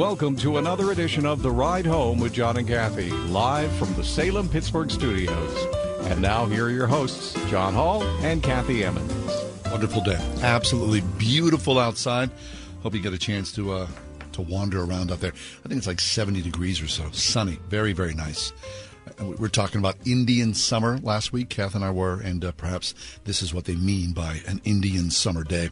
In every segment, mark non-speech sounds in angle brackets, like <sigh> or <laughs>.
Welcome to another edition of The Ride Home with John and Kathy, live from the Salem Pittsburgh studios. And now, here are your hosts, John Hall and Kathy Emmons. Wonderful day. Absolutely beautiful outside. Hope you get a chance to uh, to wander around out there. I think it's like 70 degrees or so. Sunny. Very, very nice. Uh, We were talking about Indian summer last week. Kath and I were, and uh, perhaps this is what they mean by an Indian summer day.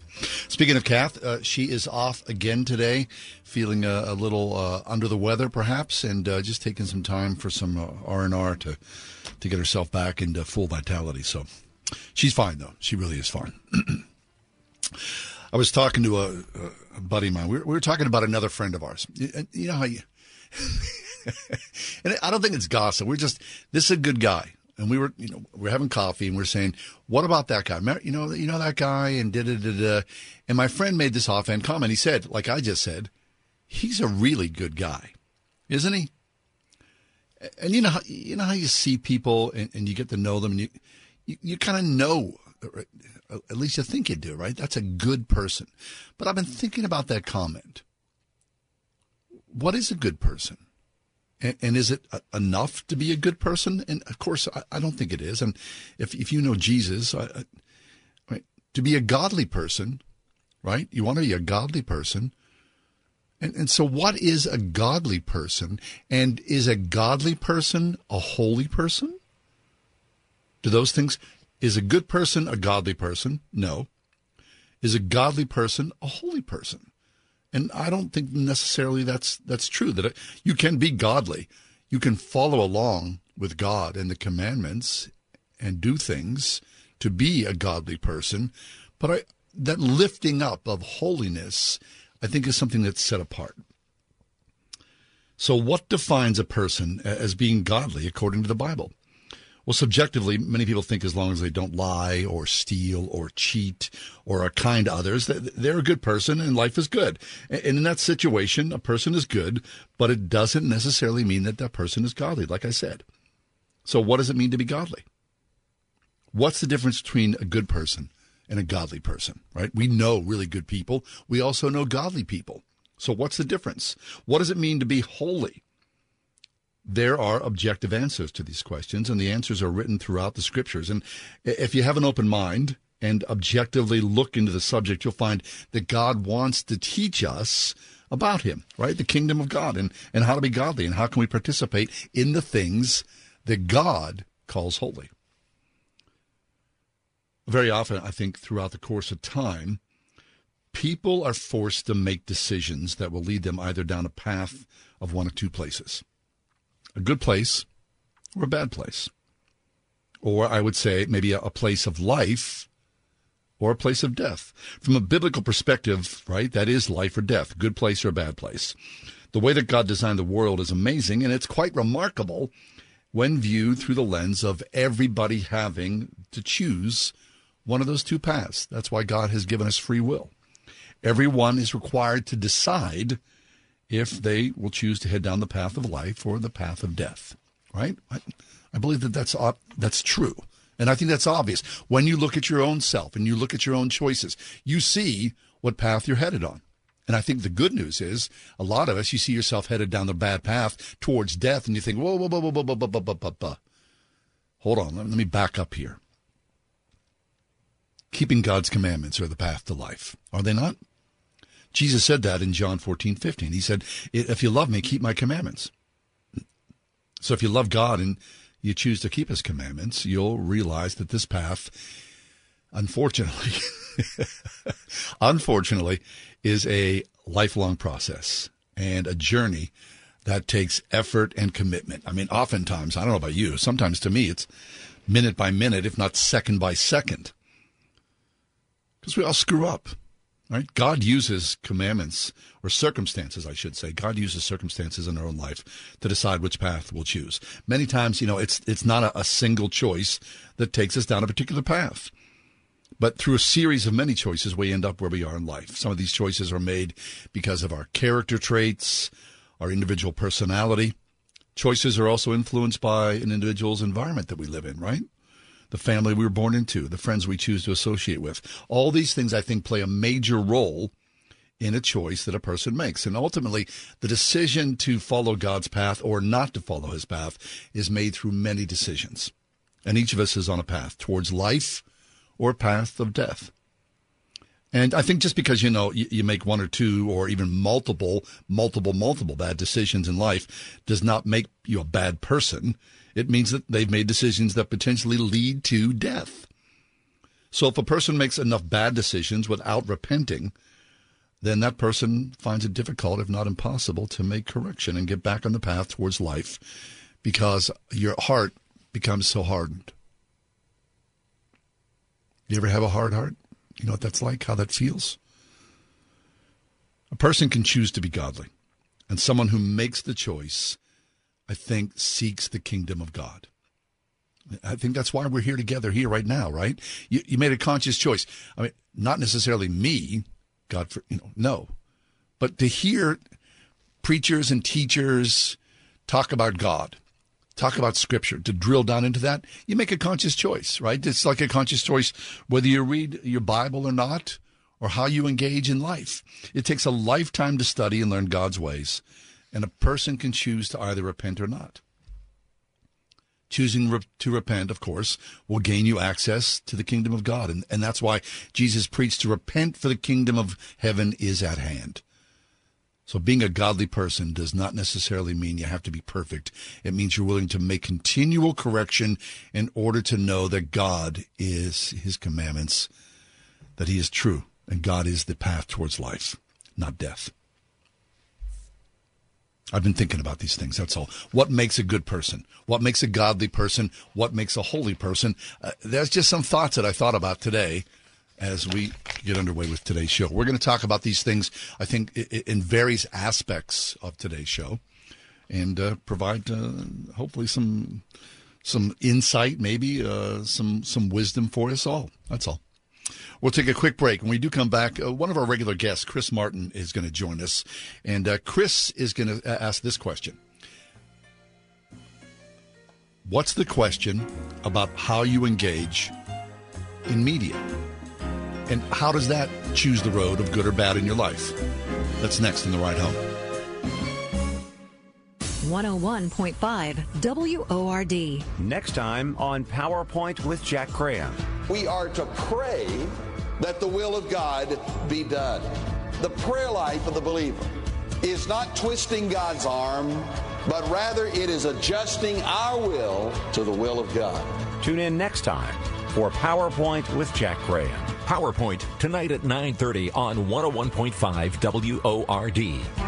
Speaking of Kath, uh, she is off again today, feeling a, a little uh, under the weather, perhaps, and uh, just taking some time for some uh, R and R to to get herself back into full vitality. So she's fine, though. She really is fine. <clears throat> I was talking to a, a buddy of mine. We were, we were talking about another friend of ours. You, you know how you. <laughs> <laughs> and I don't think it's gossip. We're just this is a good guy, and we were you know we're having coffee and we're saying, what about that guy? You know you know that guy and da da da. And my friend made this offhand comment. He said, like I just said, he's a really good guy, isn't he? And you know how you know how you see people and, and you get to know them and you you, you kind of know at least you think you do right that's a good person but i've been thinking about that comment what is a good person and, and is it uh, enough to be a good person and of course i, I don't think it is and if, if you know jesus I, I, to be a godly person right you want to be a godly person and, and so, what is a godly person? And is a godly person a holy person? Do those things, is a good person a godly person? No. Is a godly person a holy person? And I don't think necessarily that's that's true. That you can be godly, you can follow along with God and the commandments, and do things to be a godly person. But I, that lifting up of holiness, I think, is something that's set apart. So, what defines a person as being godly according to the Bible? Well, subjectively, many people think as long as they don't lie or steal or cheat or are kind to others, they're a good person and life is good. And in that situation, a person is good, but it doesn't necessarily mean that that person is godly, like I said. So, what does it mean to be godly? What's the difference between a good person and a godly person, right? We know really good people. We also know godly people. So, what's the difference? What does it mean to be holy? There are objective answers to these questions, and the answers are written throughout the scriptures. And if you have an open mind and objectively look into the subject, you'll find that God wants to teach us about Him, right? The kingdom of God and, and how to be godly and how can we participate in the things that God calls holy. Very often, I think, throughout the course of time, people are forced to make decisions that will lead them either down a path of one of two places a good place or a bad place. Or I would say maybe a, place of life or a place of death. From a biblical perspective, right, that is life or death, good place or bad place. The way that God designed the world is amazing, and it's quite remarkable when viewed through the lens of everybody having to choose one of those two paths. That's why God has given us free will. Everyone is required to decide if they will choose to head down the path of life or the path of death. Right? I, I believe that that's ob- that's true, and I think that's obvious when you look at your own self and you look at your own choices. You see what path you're headed on. And I think the good news is a lot of us, you see yourself headed down the bad path towards death, and you think, whoa, whoa, whoa, whoa, whoa, whoa, whoa, whoa, whoa, whoa. Hold on, let me back up here. Keeping God's commandments are the path to life, are they not? Jesus said that in John 14, 15. He said, If you love me, keep my commandments. So if you love God and you choose to keep his commandments, you'll realize that this path, unfortunately, <laughs> unfortunately, is a lifelong process and a journey That takes effort and commitment. I mean, oftentimes, I don't know about you, sometimes to me it's minute by minute, if not second by second. Because we all screw up, right? God uses commandments or circumstances, I should say. God uses circumstances in our own life to decide which path we'll choose. Many times, you know, it's it's not a, a single choice that takes us down a particular path. But through a series of many choices, we end up where we are in life. Some of these choices are made because of our character traits, our individual personality. Choices are also influenced by an individual's environment that we live in, right? The family we were born into, the friends we choose to associate with. All these things, I think, play a major role in a choice that a person makes. And ultimately, the decision to follow God's path or not to follow his path is made through many decisions. And each of us is on a path towards life or a path of death. And I think just because, you know, you, you, make one or two or even multiple, multiple, multiple bad decisions in life does not make you a bad person. It means that they've made decisions that potentially lead to death. So if a person makes enough bad decisions without repenting, then that person finds it difficult, if not impossible, to make correction and get back on the path towards life because your heart becomes so hardened. You ever have a hard heart? You know what that's like, how that feels? A person can choose to be godly. And someone who makes the choice, I think, seeks the kingdom of God. I think that's why we're here together here right now, right? You, you made a conscious choice. I mean, not necessarily me, God, for, you know, no. But to hear preachers and teachers talk about God talk about scripture, to drill down into that, you make a conscious choice, right? It's like a conscious choice whether you read your Bible or not, or how you engage in life. It takes a lifetime to study and learn God's ways, and a person can choose to either repent or not. Choosing re- to repent, of course, will gain you access to the kingdom of God. And, and that's why Jesus preached to repent, for the kingdom of heaven is at hand. So being a godly person does not necessarily mean you have to be perfect. It means you're willing to make continual correction in order to know that God is his commandments, that he is true, and God is the path towards life, not death. I've been thinking about these things. That's all. What makes a good person? What makes a godly person? What makes a holy person? Uh, there's just some thoughts that I thought about today as we get underway with today's show. We're going to talk about these things, I think, in various aspects of today's show, and uh, provide uh, hopefully some some insight, maybe uh, some some wisdom for us all. That's all. We'll take a quick break. When we do come back, uh, one of our regular guests, Chris Martin, is going to join us, and uh, Chris is going to ask this question. What's the question about how you engage in media? And how does that choose the road of good or bad in your life? That's next in the ride home. 101.5 WORD. Next time on PowerPoint with Jack Graham. We are to pray that the will of God be done. The prayer life of the believer is not twisting God's arm, but rather it is adjusting our will to the will of God. Tune in next time for PowerPoint with Jack Graham. PowerPoint tonight at 9:30 on 101.5 WORD.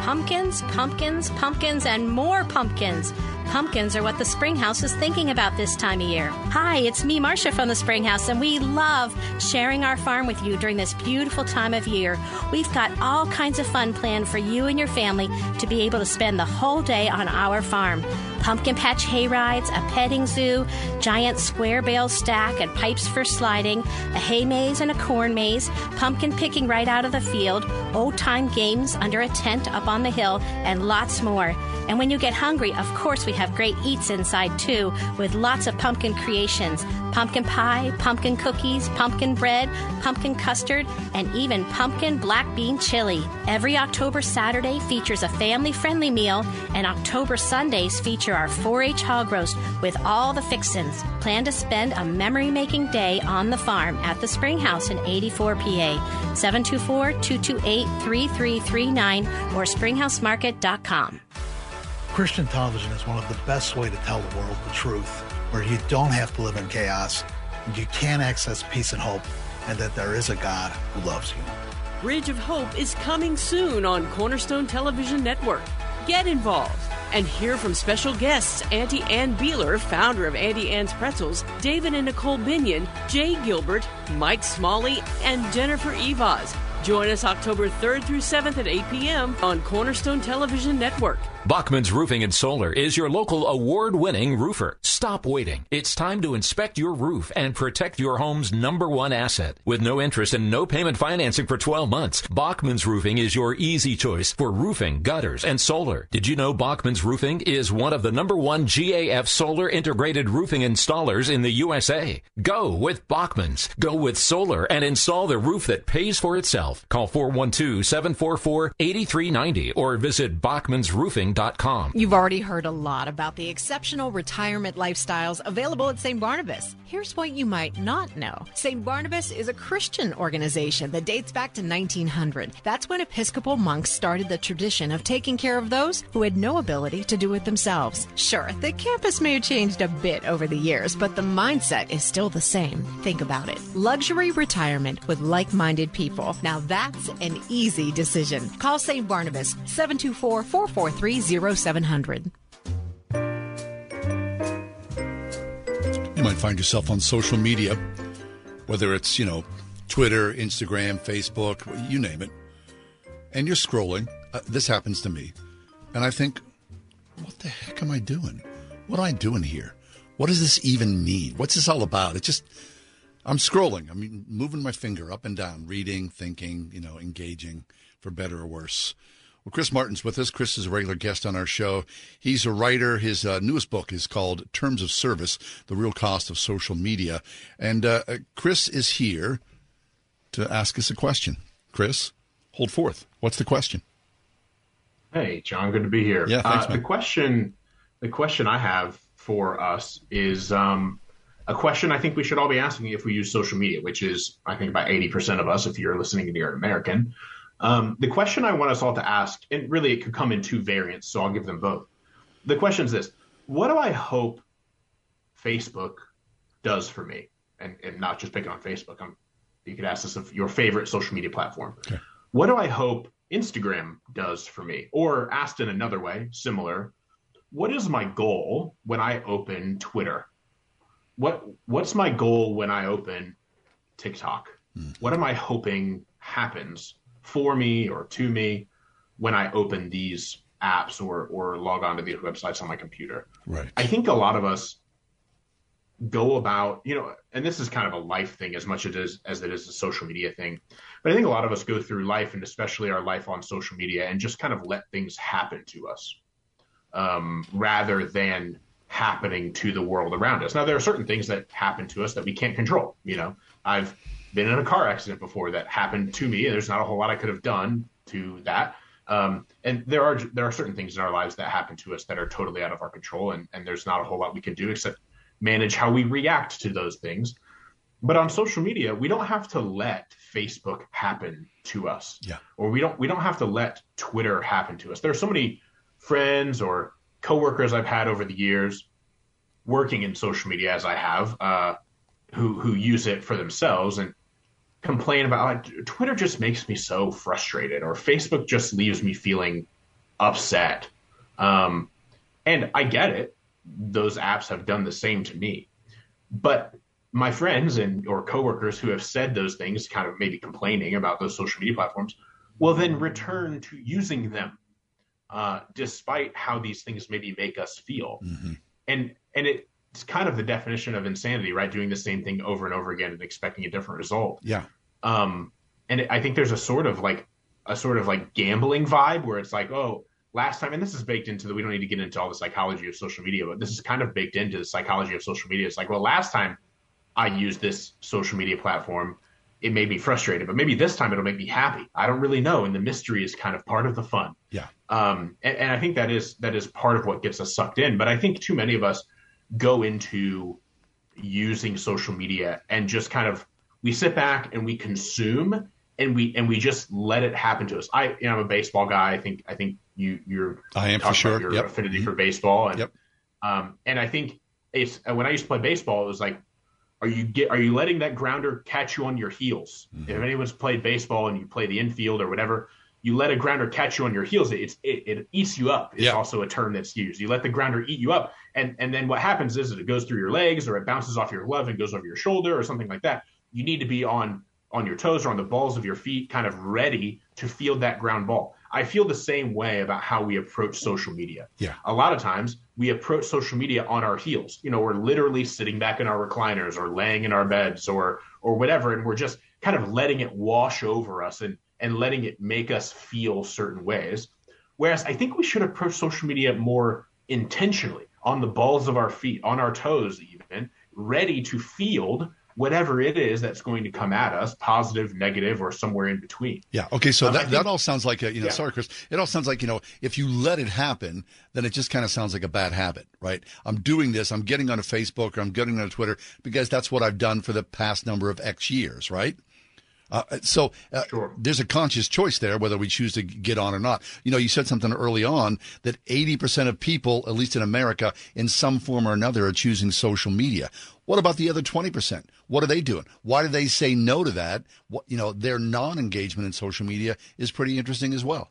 Pumpkins, pumpkins, pumpkins and more pumpkins. Pumpkins are what the Springhouse is thinking about this time of year. Hi, it's me, Marcia from the Springhouse, and we love sharing our farm with you during this beautiful time of year. We've got all kinds of fun planned for you and your family to be able to spend the whole day on our farm pumpkin patch hay rides, a petting zoo, giant square bale stack and pipes for sliding, a hay maze and a corn maze, pumpkin picking right out of the field, old time games under a tent up on the hill, and lots more. And when you get hungry, of course, we have great eats inside too, with lots of pumpkin creations pumpkin pie, pumpkin cookies, pumpkin bread, pumpkin custard, and even pumpkin black bean chili. Every October Saturday features a family friendly meal, and October Sundays feature our 4 H hog roast with all the fixins. Plan to spend a memory making day on the farm at the Springhouse in 84 PA. 724 228 3339 or springhousemarket.com. Christian television is one of the best way to tell the world the truth, where you don't have to live in chaos, and you can access peace and hope, and that there is a God who loves you. Bridge of Hope is coming soon on Cornerstone Television Network. Get involved. and hear from special guests Auntie Anne Beiler, founder of Auntie Anne's Pretzels, David and Nicole Binion, Jay Gilbert, Mike Smalley, and Jennifer Evaz. Join us October 3rd through 7th at 8 p.m. on Cornerstone Television Network. Bachman's Roofing and Solar is your local award winning roofer. Stop waiting. It's time to inspect your roof and protect your home's number one asset. With no interest and no payment financing for 12 months, Bachman's Roofing is your easy choice for roofing, gutters, and solar. Did you know Bachman's Roofing is one of the number one GAF solar integrated roofing installers in the USA? Go with Bachman's. Go with solar and install the roof that pays for itself. Call 412 744 8390 or visit You've already heard a lot about the exceptional retirement lifestyles available at St. Barnabas. Here's what you might not know St. Barnabas is a Christian organization that dates back to 1900. That's when Episcopal monks started the tradition of taking care of those who had no ability to do it themselves. Sure, the campus may have changed a bit over the years, but the mindset is still the same. Think about it luxury retirement with like minded people. Now that's an easy decision. Call St. Barnabas 724 443 0700. You might find yourself on social media, whether it's, you know, Twitter, Instagram, Facebook, you name it, and you're scrolling. Uh, this happens to me. And I think, what the heck am I doing? What am I doing here? What does this even mean? What's this all about? It just, I'm scrolling. I'm moving my finger up and down, reading, thinking, you know, engaging for better or worse. Well, Chris Martin's with us. Chris is a regular guest on our show. He's a writer. His uh, newest book is called Terms of Service The Real Cost of Social Media. And uh, uh, Chris is here to ask us a question. Chris, hold forth. What's the question? Hey, John, good to be here. Yeah, thanks, uh, the question, the question I have for us is um, a question I think we should all be asking if we use social media, which is I think about eighty percent of us, if you're listening and you're an American. Um, the question I want us all to ask, and really it could come in two variants, so I'll give them both. The question is this What do I hope Facebook does for me? And, and not just picking on Facebook. I'm, you could ask this of your favorite social media platform. Okay. What do I hope Instagram does for me? Or asked in another way, similar, what is my goal when I open Twitter? What what's my goal when I open TikTok? Mm-hmm. What am I hoping happens for me or to me when I open these apps or or log on to these websites on my computer. Right. I think a lot of us go about, you know, and this is kind of a life thing as much as it is as it is a social media thing. But I think a lot of us go through life and especially our life on social media and just kind of let things happen to us um, rather than happening to the world around us. Now there are certain things that happen to us that we can't control. You know, I've been in a car accident before that happened to me. and There's not a whole lot I could have done to that. Um, and there are there are certain things in our lives that happen to us that are totally out of our control, and, and there's not a whole lot we can do except manage how we react to those things. But on social media, we don't have to let Facebook happen to us, Yeah. or we don't we don't have to let Twitter happen to us. There are so many friends or coworkers I've had over the years working in social media as I have, uh, who who use it for themselves and complain about like Twitter just makes me so frustrated or Facebook just leaves me feeling upset. Um, and I get it. Those apps have done the same to me. But my friends and or coworkers who have said those things, kind of maybe complaining about those social media platforms, will then return to using them, uh, despite how these things maybe make us feel. And and it's kind of the definition of insanity, right? Doing the same thing over and over again and expecting a different result. Yeah. Um, and I think there's a sort of like a sort of like gambling vibe where it's like, oh, last time, and this is baked into the. We don't need to get into all the psychology of social media, but this is kind of baked into the psychology of social media. It's like, well, last time I used this social media platform, it made me frustrated, but maybe this time it'll make me happy. I don't really know, and the mystery is kind of part of the fun. Yeah. Um, and, and I think that is that is part of what gets us sucked in. But I think too many of us go into using social media and just kind of we sit back and we consume and we and we just let it happen to us. I you know, I'm a baseball guy. I think I think you you're I am for sure. your Yep. affinity for baseball and Yep. um and I think it's when I used to play baseball, it was like are you get are you letting that grounder catch you on your heels? Mm-hmm. If anyone's played baseball and you play the infield or whatever, you let a grounder catch you on your heels, it, it, it eats you up. It's Yeah. also a term that's used. You let the grounder eat you up, and and then what happens is it goes through your legs, or it bounces off your glove and goes over your shoulder, or something like that. You need to be on on your toes or on the balls of your feet, kind of ready to field that ground ball. I feel the same way about how we approach social media. Yeah. A lot of times we approach social media on our heels. You know, we're literally sitting back in our recliners or laying in our beds or or whatever, and we're just kind of letting it wash over us and and letting it make us feel certain ways. Whereas I think we should approach social media more intentionally, on the balls of our feet, on our toes, even ready to field whatever it is that's going to come at us, positive, negative, or somewhere in between. Yeah. Okay. So Um, that, think- that all sounds like a, you know, Yeah. sorry, Chris. It all sounds like, you know, if you let it happen, then it just kind of sounds like a bad habit, right? I'm doing this. I'm getting on a Facebook or I'm getting on a Twitter because that's what I've done for the past number of X years, right? Uh, so uh, there's a conscious choice there whether we choose to get on or not. You know, you said something early on that 80% of people, at least in America, in some form or another, are choosing social media. What about the other 20%? What are they doing? Why do they say no to that? What, you know, their non-engagement in social media is pretty interesting as well.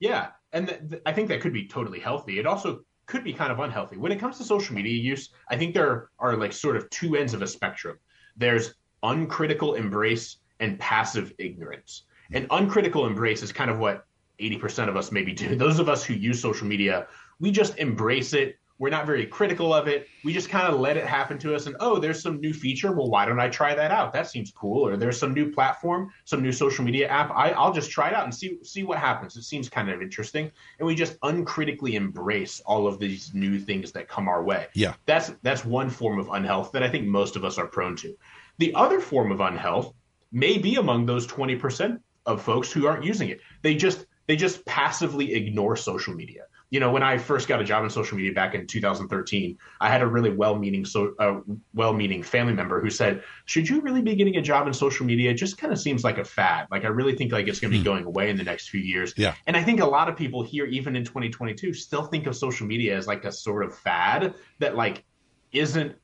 Yeah, and th- th- I think that could be totally healthy. It also could be kind of unhealthy. When it comes to social media use, I think there are like sort of two ends of a spectrum. There's uncritical embrace and passive ignorance. And uncritical embrace is kind of what 80% of us maybe do. Those of us who use social media, we just embrace it. We're not very critical of it. We just kind of let it happen to us. And oh, there's some new feature. Well, why don't I try that out? That seems cool. Or there's some new platform, some new social media app. I, I'll just try it out and see see what happens. It seems kind of interesting. And we just uncritically embrace all of these new things that come our way. Yeah. That's that's one form of unhealth that I think most of us are prone to. The other form of unhealth may be among those 20% of folks who aren't using it. They just they just passively ignore social media. You know, when I first got a job in social media back in 2013, I had a really well-meaning so uh, well-meaning family member who said, "Should you really be getting a job in social media? It just kind of seems like a fad. Like I really think like it's going to be going away in the next few years." Yeah. And I think a lot of people here, even in 2022, still think of social media as like a sort of fad that like isn't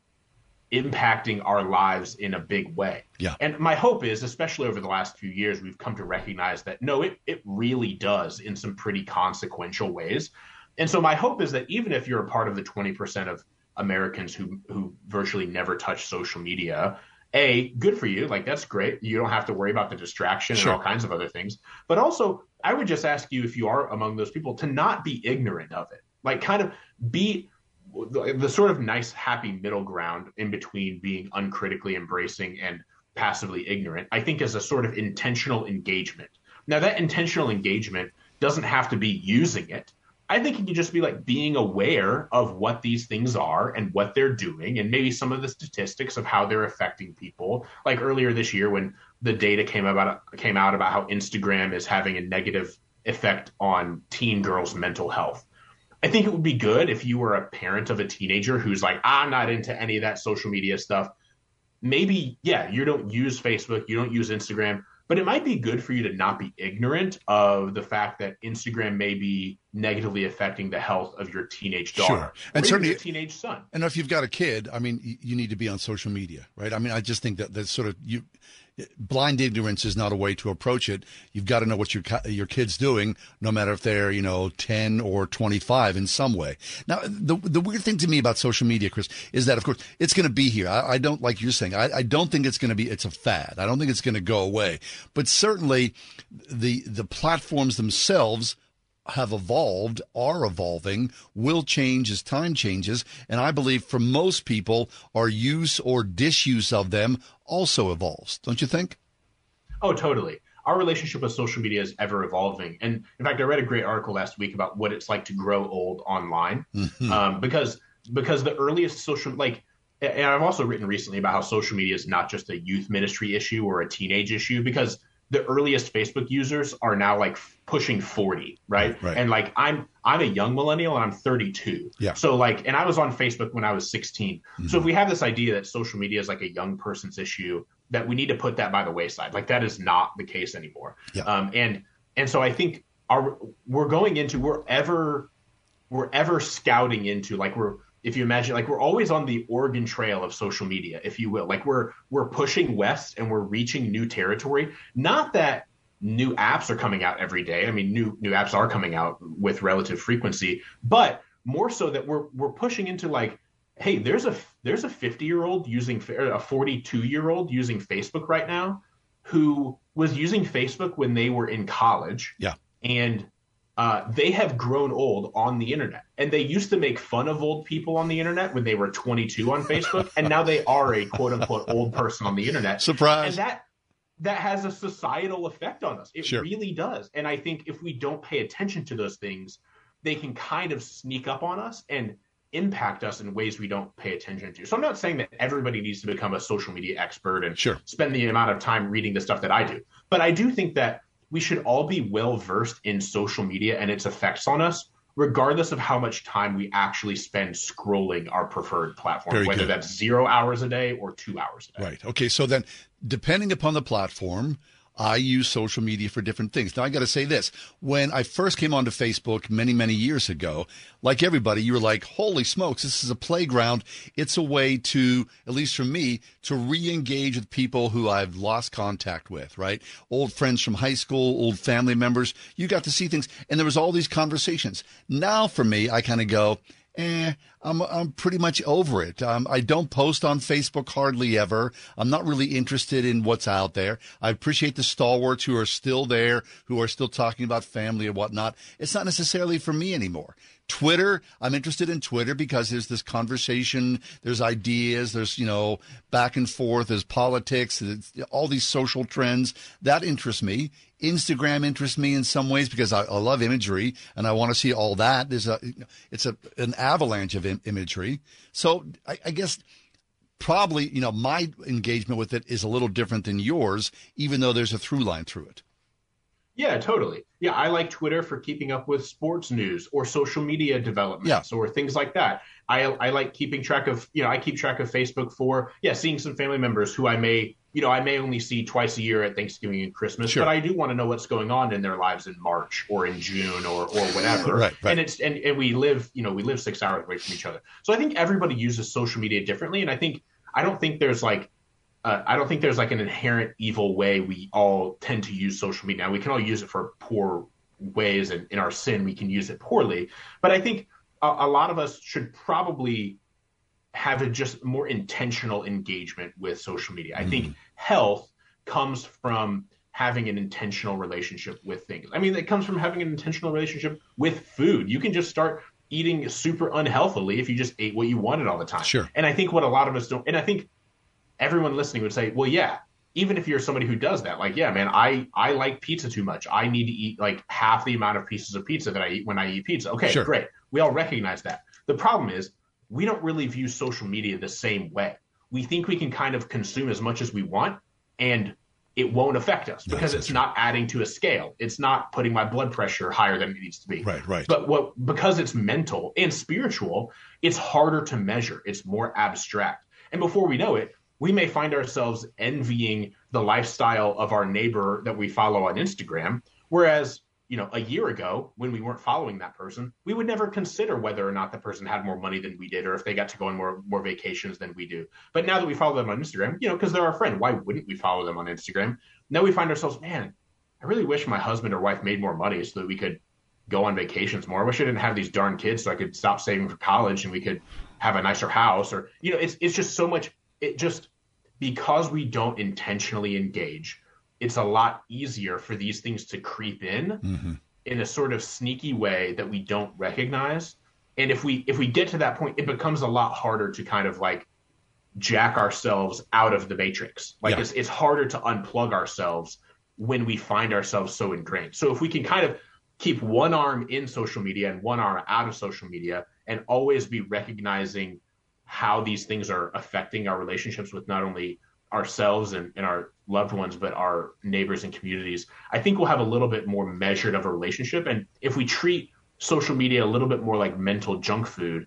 impacting our lives in a big way. Yeah. And my hope is, especially over the last few years, we've come to recognize that no, it, it really does in some pretty consequential ways. And so my hope is that even if you're a part of the 20% of Americans who who virtually never touch social media, a good for you, like that's great. You don't have to worry about the distraction Sure. and all kinds of other things. But also, I would just ask you if you are among those people to not be ignorant of it. Like kind of be the, sort of nice happy middle ground in between being uncritically embracing and passively ignorant. I think is a sort of intentional engagement. Now that intentional engagement doesn't have to be using it. I think it can just be like being aware of what these things are and what they're doing, and maybe some of the statistics of how they're affecting people. Like earlier this year, when the data came about came out about how Instagram is having a negative effect on teen girls' mental health. I think it would be good if you were a parent of a teenager who's like, I'm not into any of that social media stuff. Maybe, yeah, you don't use Facebook, you don't use Instagram, but it might be good for you to not be ignorant of the fact that Instagram may be negatively affecting the health of your teenage daughter Sure. And certainly- your teenage son. And if you've got a kid, I mean, you need to be on social media, right? I mean, I just think that that's sort of you. Blind ignorance is not a way to approach it. You've got to know what your your kid's doing, no matter if they're you know ten or twenty five in some way. Now, the the weird thing to me about social media, Chris, is that of course it's going to be here. I, I don't like you're saying. I, I don't think it's going to be. It's a fad. I don't think it's going to go away. But certainly, the the platforms themselves have evolved, are evolving, will change as time changes. And I believe for most people, our use or disuse of them also evolves. Don't you think? Oh, totally. Our relationship with social media is ever evolving. And in fact, I read a great article last week about what it's like to grow old online. Mhm. Um, because because the earliest social like and I've also written recently about how social media is not just a youth ministry issue or a teenage issue because the earliest Facebook users are now like pushing 40, right? Right. And like I'm I'm a young millennial and I'm 32. Yeah. So like and I was on Facebook when I was 16. So if we have this idea that social media is like a young person's issue, that we need to put that by the wayside. Like that is not the case anymore. Yeah. Um and and so I think our we're going into we're ever we're ever scouting into like we're if you imagine like we're always on the Oregon Trail of social media, if you will. Like we're we're pushing west and we're reaching new territory. Not that new apps are coming out every day. I mean, new new apps are coming out with relative frequency, but more so that we're we're pushing into like, hey, there's a there's a 50 year old using a 42 year old using Facebook right now, who was using Facebook when they were in college. Yeah, and uh, they have grown old on the internet. And they used to make fun of old people on the internet when they were 22 on Facebook, and now they are a quote unquote old person on the internet. Surprise! And that that has a societal effect on us. It Sure. really does. And I think if we don't pay attention to those things, they can kind of sneak up on us and impact us in ways we don't pay attention to. So I'm not saying that everybody needs to become a social media expert and Sure. spend the amount of time reading the stuff that I do. But I do think that we should all be well versed in social media and its effects on us, regardless of how much time we actually spend scrolling our preferred platform, Very whether good. that's zero hours a day or two hours a day. Right. Okay. So then, depending upon the platform, I use social media for different things. Now, I got to say this. When I first came onto Facebook many, many years ago, like everybody, you were like, holy smokes, this is a playground. It's a way to, at least for me, to re engage with people who I've lost contact with, right? Old friends from high school, old family members. You got to see things. And there was all these conversations. Now, for me, I kind of go, eh, I'm I'm pretty much over it. Um, I don't post on Facebook hardly ever. I'm not really interested in what's out there. I appreciate the stalwarts who are still there, who are still talking about family and whatnot. It's not necessarily for me anymore. Twitter, I'm interested in Twitter because there's this conversation, there's ideas, there's, you know, back and forth, there's politics, all these social trends. That interests me. Instagram interests me in some ways because I, I love imagery and I want to see all that. There's a, it's a, an avalanche of im- imagery. So I, I guess probably, you know, my engagement with it is a little different than yours, even though there's a through line through it. Yeah, totally. Yeah, I like Twitter for keeping up with sports news or social media developments or things like that. I I like keeping track of, you know, I keep track of Facebook for yeah, seeing some family members who I may, you know, I may only see twice a year at Thanksgiving and Christmas, Sure. but I do want to know what's going on in their lives in March or in June or or whatever. Right, right. And it's and, and we live, you know, we live 6 hours away from each other. So I think everybody uses social media differently and I think I don't think there's like uh, I don't think there's like an inherent evil way we all tend to use social media. Now, we can all use it for poor ways, and in our sin, we can use it poorly. But I think a, a lot of us should probably have a just more intentional engagement with social media. I think health comes from having an intentional relationship with things. I mean, it comes from having an intentional relationship with food. You can just start eating super unhealthily if you just ate what you wanted all the time. Sure. And I think what a lot of us don't, and I think everyone listening would say, well, yeah, even if you're somebody who does that, like, yeah, man, I, I like pizza too much. I need to eat like half the amount of pieces of pizza that I eat when I eat pizza. Okay, Sure. great. We all recognize that. The problem is we don't really view social media the same way. We think we can kind of consume as much as we want and it won't affect us because it's not adding to a scale. It's not putting my blood pressure higher than it needs to be. Right, right. But what because it's mental and spiritual, it's harder to measure. It's more abstract. And before we know it, we may find ourselves envying the lifestyle of our neighbor that we follow on Instagram, whereas you know, a year ago when we weren't following that person, we would never consider whether or not the person had more money than we did or if they got to go on more more vacations than we do. But now that we follow them on Instagram, you know, because they're our friend, why wouldn't we follow them on Instagram? Now we find ourselves, man, I really wish my husband or wife made more money so that we could go on vacations more. I wish I didn't have these darn kids so I could stop saving for college and we could have a nicer house or you know, it's it's just so much it just because we don't intentionally engage, it's a lot easier for these things to creep in Mm-hmm. in a sort of sneaky way that we don't recognize. And if we if we get to that point, it becomes a lot harder to kind of like jack ourselves out of the matrix. Like Yeah. it's it's harder to unplug ourselves when we find ourselves so ingrained. So if we can kind of keep one arm in social media and one arm out of social media and always be recognizing how these things are affecting our relationships with not only ourselves and, and our loved ones, but our neighbors and communities, I think we'll have a little bit more measured of a relationship. And if we treat social media a little bit more like mental junk food,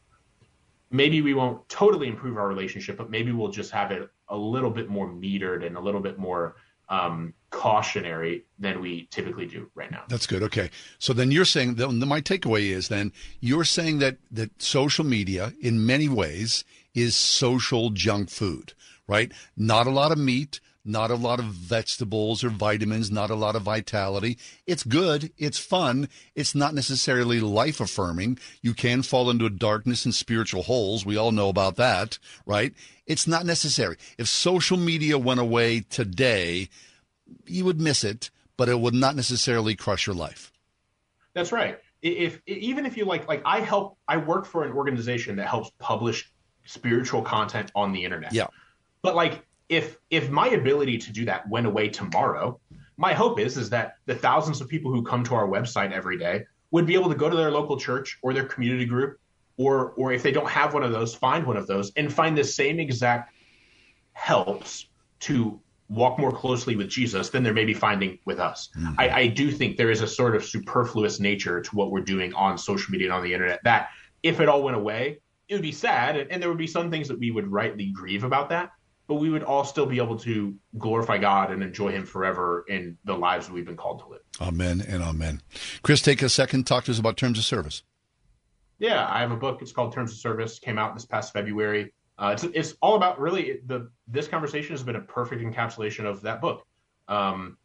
maybe we won't totally improve our relationship, but maybe we'll just have it a little bit more metered and a little bit more um, cautionary than we typically do right now. That's good. Okay. So then you're saying that my takeaway is then you're saying that that social media in many ways is social junk food, right? Not a lot of meat, not a lot of vegetables or vitamins, not a lot of vitality. It's good, it's fun, it's not necessarily life affirming. You can fall into a darkness and spiritual holes. We all know about that, right? It's not necessary. If social media went away today, you would miss it, but it would not necessarily crush your life. That's right. If, even if you like like I help I work for an organization that helps publish spiritual content on the internet. Yeah. But like if if my ability to do that went away tomorrow, my hope is is that the thousands of people who come to our website every day would be able to go to their local church or their community group or or if they don't have one of those, find one of those and find the same exact helps to walk more closely with Jesus than they're maybe finding with us. Mm-hmm. I, I do think there is a sort of superfluous nature to what we're doing on social media and on the internet that if it all went away, it would be sad and, and there would be some things that we would rightly grieve about that but we would all still be able to glorify God and enjoy Him forever in the lives that we've been called to live. Amen and amen. Chris, take a second. Talk to us about terms of service. Yeah, I have a book. It's called Terms of Service. Came out this past February. Uh, it's it's all about really the this conversation has been a perfect encapsulation of that book. Um,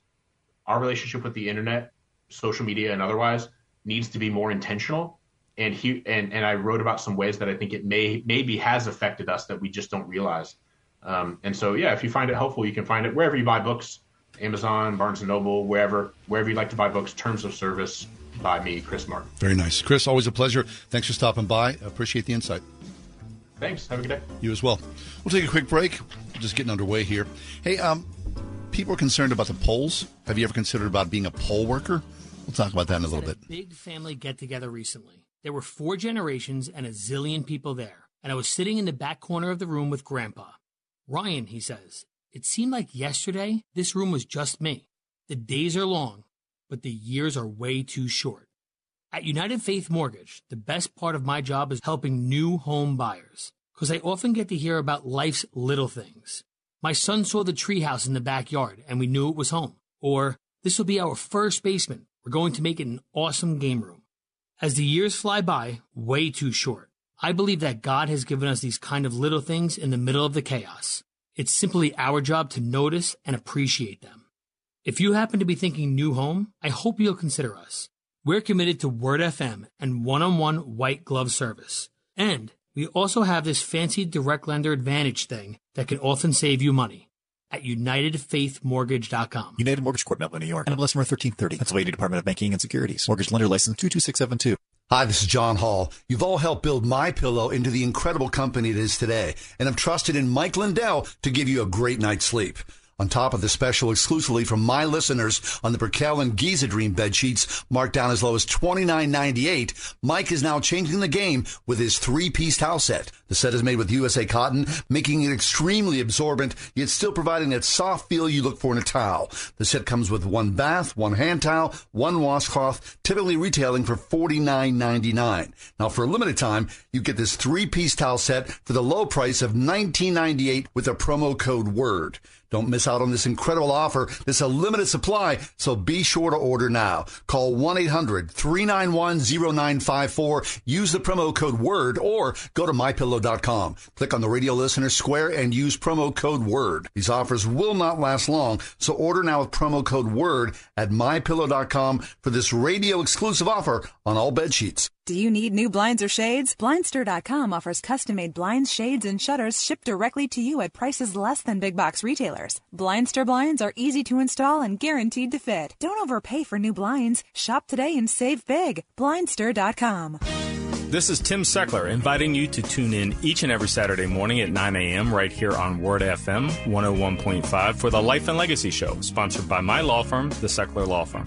our relationship with the internet, social media, and otherwise needs to be more intentional. And he and and I wrote about some ways that I think it may maybe has affected us that we just don't realize. Um, and so, yeah, if you find it helpful, you can find it wherever you buy books, Amazon, Barnes and Noble, wherever, wherever you like to buy books. Terms of Service by me, Chris Martin. Very nice, Chris. Always a pleasure. Thanks for stopping by. Appreciate the insight. Thanks. Have a good day. You as well. We'll take a quick break. We're just getting underway here. Hey, um, people are concerned about the polls. Have you ever considered about being a poll worker? We'll talk about that in a little bit. A big family get together recently. There were four generations and a zillion people there, and I was sitting in the back corner of the room with Grandpa. Ryan, he says, it seemed like yesterday this room was just me. The days are long, but the years are way too short. At United Faith Mortgage, the best part of my job is helping new home buyers because I often get to hear about life's little things. My son saw the treehouse in the backyard and we knew it was home. Or, this will be our first basement. We're going to make it an awesome game room. As the years fly by, way too short. I believe that God has given us these kind of little things in the middle of the chaos. It's simply our job to notice and appreciate them. If you happen to be thinking new home, I hope you'll consider us. We're committed to Word FM and one on one white glove service. And we also have this fancy direct lender advantage thing that can often save you money at UnitedFaithMortgage.com. United Mortgage Corp, Melville, New York. NMLS number 1330. Pennsylvania Department of Banking and Securities. Mortgage lender license 22672. Hi, this is John Hall. You've all helped build My Pillow into the incredible company it is today, and I've trusted in Mike Lindell to give you a great night's sleep. On top of the special exclusively from my listeners on the Percale and Giza Dream bed sheets, marked down as low as $29.98, Mike is now changing the game with his three-piece towel set. The set is made with USA cotton, making it extremely absorbent, yet still providing that soft feel you look for in a towel. The set comes with one bath, one hand towel, one washcloth, typically retailing for $49.99. Now, for a limited time, you get this three-piece towel set for the low price of $19.98 with a promo code WORD. Don't miss out on this incredible offer. This is a limited supply, so be sure to order now. Call 1-800-391-0954. Use the promo code WORD or go to mypillow.com. Click on the radio listener square and use promo code WORD. These offers will not last long, so order now with promo code WORD at mypillow.com for this radio exclusive offer on all bed sheets. Do you need new blinds or shades? Blindster.com offers custom made blinds, shades, and shutters shipped directly to you at prices less than big box retailers. Blindster blinds are easy to install and guaranteed to fit. Don't overpay for new blinds. Shop today and save big. Blindster.com. This is Tim Seckler inviting you to tune in each and every Saturday morning at 9 a.m. right here on Word FM 101.5 for the Life and Legacy Show, sponsored by my law firm, the Seckler Law Firm.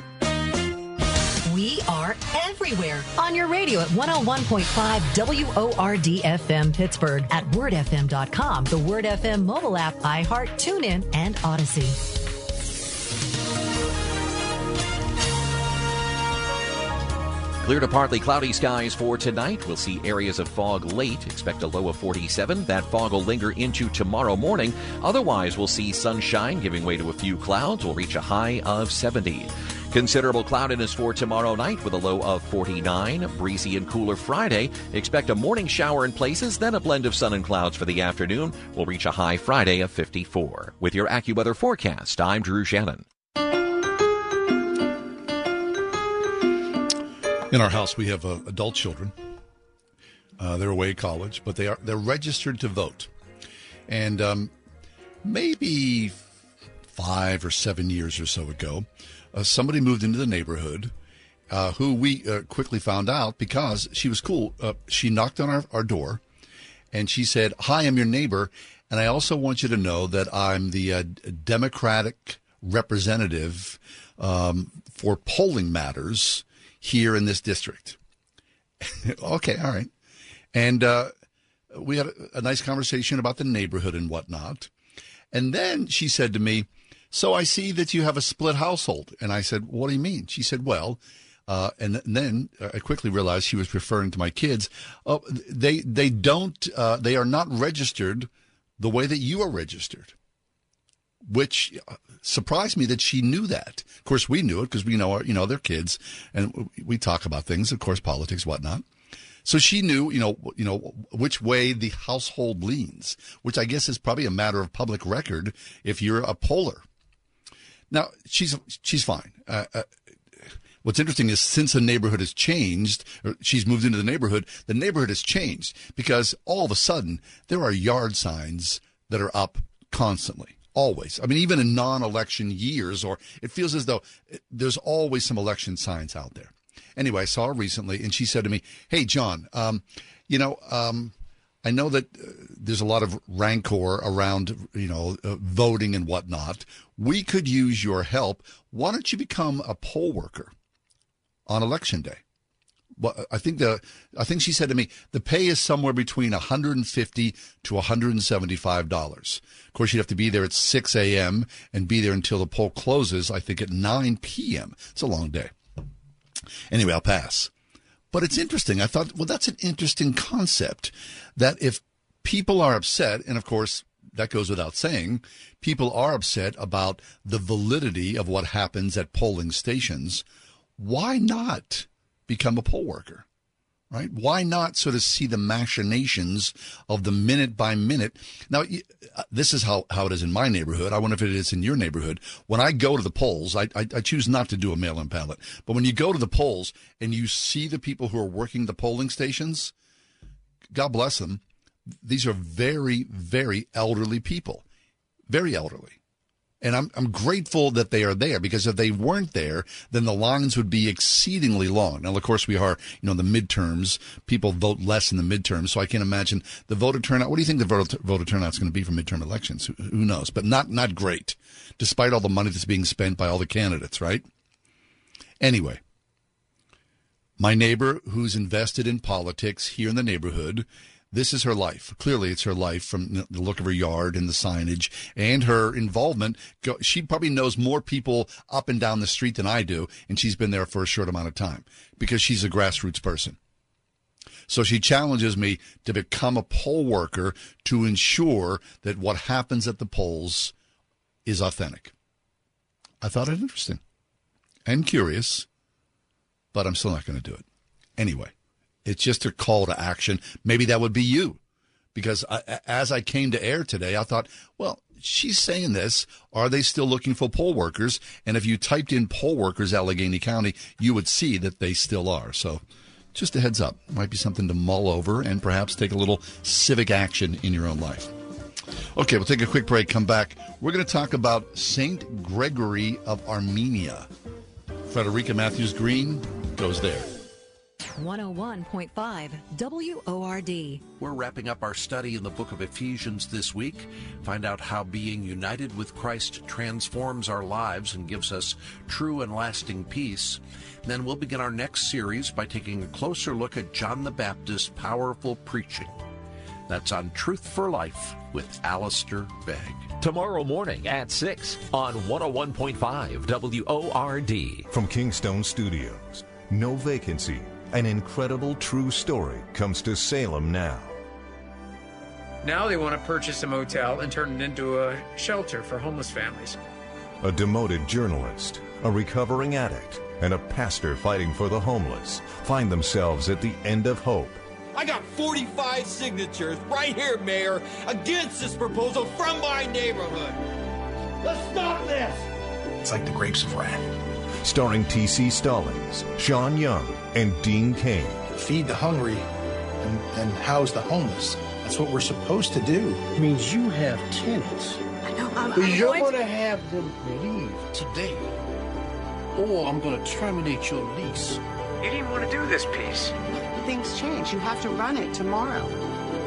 Everywhere on your radio at 101.5 WORD FM Pittsburgh, at wordfm.com, the Word FM mobile app, iHeart, TuneIn, and Audacy. Clear to partly cloudy skies for tonight. We'll see areas of fog late. Expect a low of 47. That fog will linger into tomorrow morning. Otherwise, we'll see sunshine giving way to a few clouds. We'll reach a high of 70. Considerable cloudiness for tomorrow night with a low of 49. Breezy and cooler Friday. Expect a morning shower in places, then a blend of sun and clouds for the afternoon. We'll reach a high Friday of 54. With your AccuWeather forecast, I'm Drew Shannon. In our house, we have uh, adult children. Uh, they're away at college, but they are they're registered to vote. And um, maybe five or seven years or so ago, uh, somebody moved into the neighborhood uh, who we uh, quickly found out because she was cool. Uh, she knocked on our, our door and she said, Hi, I'm your neighbor. And I also want you to know that I'm the Democratic representative um, for polling matters here in this district. <laughs> okay, all right. And uh, we had a, a nice conversation about the neighborhood and whatnot. And then she said to me, so I see that you have a split household. And I said, What do you mean? She said, Well, uh, and, and, then I quickly realized she was referring to my kids. Uh, they they don't uh, they are not registered the way that you are registered, which uh, surprised me that she knew that. Of course, we knew it because we know our, you know they're kids, and we talk about things, of course, politics, whatnot. So she knew, you know, you know which way the household leans, which I guess is probably a matter of public record if you're a poller. Now she's she's fine. Uh, uh, what's interesting is since the neighborhood has changed, she's moved into the neighborhood. The neighborhood has changed because all of a sudden there are yard signs that are up constantly. Always. I mean, even in non-election years, or it feels as though there's always some election signs out there. Anyway, I saw her recently, and she said to me, "Hey, John, um, you know." Um, I know that uh, there's a lot of rancor around, you know, uh, voting and whatnot. We could use your help. Why don't you become a poll worker on election day? Well, I think the I think she said to me the pay is somewhere between 150 to 175 dollars. Of course, you'd have to be there at 6 a.m. and be there until the poll closes. I think at 9 p.m. It's a long day. Anyway, I'll pass. But it's interesting. I thought, well, that's an interesting concept that if people are upset, and of course, that goes without saying, people are upset about the validity of what happens at polling stations, why not become a poll worker? right? Why not sort of see the machinations of the minute by minute? Now, uh, this is how, how it is in my neighborhood. I wonder if it is in your neighborhood. When I go to the polls, I, I, I choose not to do a mail in ballot. But when you go to the polls and you see the people who are working the polling stations, God bless them. These are very, very elderly people, very elderly. And I'm, I'm grateful that they are there because if they weren't there, then the lines would be exceedingly long. Now, of course, we are, you know, the midterms. People vote less in the midterms. So I can't imagine the voter turnout. What do you think the voter, voter turnout is going to be for midterm elections? Who, who knows? But not, not great, despite all the money that's being spent by all the candidates, right? Anyway, my neighbor who's invested in politics here in the neighborhood this is her life. Clearly, it's her life from the look of her yard and the signage and her involvement. She probably knows more people up and down the street than I do, and she's been there for a short amount of time because she's a grassroots person. So she challenges me to become a poll worker to ensure that what happens at the polls is authentic. I thought it interesting and curious, but I'm still not going to do it. Anyway. It's just a call to action. Maybe that would be you. Because I, as I came to air today, I thought, well, she's saying this. Are they still looking for poll workers? And if you typed in poll workers Allegheny County, you would see that they still are. So just a heads up. Might be something to mull over and perhaps take a little civic action in your own life. Okay, we'll take a quick break. Come back. We're going to talk about St. Gregory of Armenia. Frederica Matthews Green goes there. 101.5 WORD. We're wrapping up our study in the book of Ephesians this week. Find out how being united with Christ transforms our lives and gives us true and lasting peace. Then we'll begin our next series by taking a closer look at John the Baptist's powerful preaching. That's on Truth for Life with Alistair Begg. Tomorrow morning at 6 on 101.5 WORD. From Kingstone Studios. No vacancy An incredible true story comes to Salem now. Now they want to purchase a motel and turn it into a shelter for homeless families. A demoted journalist, a recovering addict, and a pastor fighting for the homeless find themselves at the end of hope. I got 45 signatures right here, Mayor, against this proposal from my neighborhood. Let's stop this! It's like the grapes of wrath. Starring T.C. Stallings, Sean Young, and Dean Cain. Feed the hungry and, and house the homeless. That's what we're supposed to do. It means you have tenants. I know, I'm, I'm You're going to have them leave today, or I'm going to terminate your lease. You didn't want to do this piece. Things change. You have to run it tomorrow.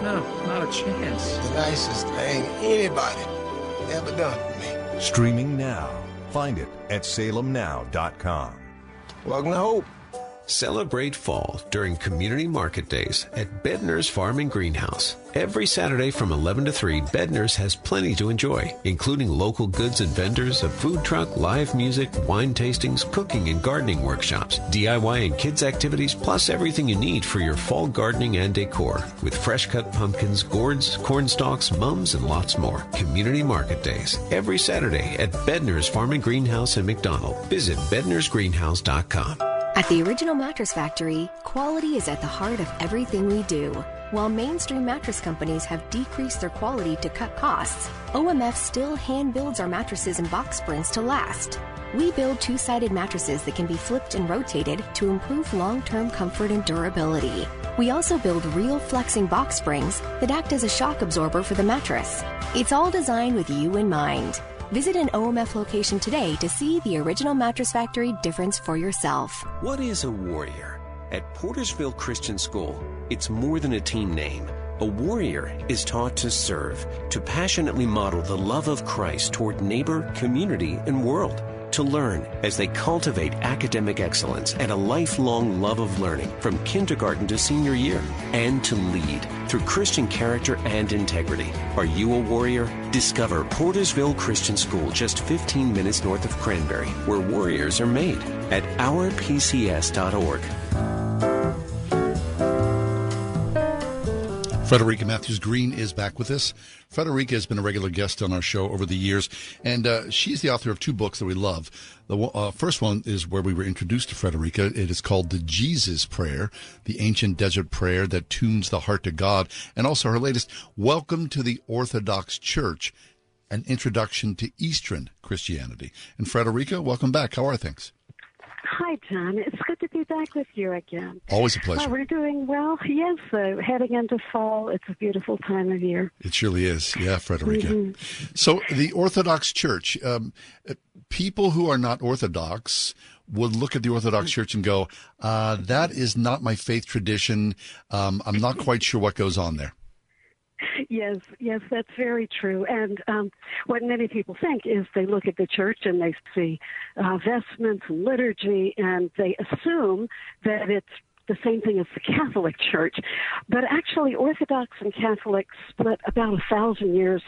No, not a chance. The nicest thing anybody ever done for me. Streaming now. Find it at salemnow.com. Welcome to Hope. Celebrate fall during Community Market Days at Bedner's Farm and Greenhouse. Every Saturday from 11 to 3, Bedner's has plenty to enjoy, including local goods and vendors, a food truck, live music, wine tastings, cooking and gardening workshops, DIY and kids activities, plus everything you need for your fall gardening and decor, with fresh cut pumpkins, gourds, corn stalks, mums, and lots more. Community Market Days, every Saturday at Bedner's Farm and Greenhouse in McDonald. Visit bednersgreenhouse.com. At the Original Mattress Factory, quality is at the heart of everything we do. While mainstream mattress companies have decreased their quality to cut costs, OMF still hand builds our mattresses and box springs to last. We build two sided mattresses that can be flipped and rotated to improve long term comfort and durability. We also build real flexing box springs that act as a shock absorber for the mattress. It's all designed with you in mind. Visit an OMF location today to see the original Mattress Factory difference for yourself. What is a warrior? At Portersville Christian School, it's more than a team name. A warrior is taught to serve, to passionately model the love of Christ toward neighbor, community, and world. To learn as they cultivate academic excellence and a lifelong love of learning from kindergarten to senior year. And to lead through Christian character and integrity. Are you a warrior? Discover Portersville Christian School just 15 minutes north of Cranberry, where warriors are made at ourpcs.org. Frederica Matthews Green is back with us. Frederica has been a regular guest on our show over the years, and uh, she's the author of two books that we love. The uh, first one is where we were introduced to Frederica. It is called The Jesus Prayer, the ancient desert prayer that tunes the heart to God, and also her latest, Welcome to the Orthodox Church, an introduction to Eastern Christianity. And Frederica, welcome back. How are things? Hi, John. It's back with you again. Always a pleasure. Well, we're doing well. Yes, uh, heading into fall. It's a beautiful time of year. It surely is. Yeah, Frederica. Mm-hmm. So, the Orthodox Church, um, people who are not Orthodox would look at the Orthodox Church and go, uh, that is not my faith tradition. Um, I'm not quite sure what goes on there. Yes, yes, that's very true. And um, what many people think is they look at the church and they see uh, vestments and liturgy, and they assume that it's the same thing as the Catholic Church. But actually, Orthodox and Catholic split about a thousand years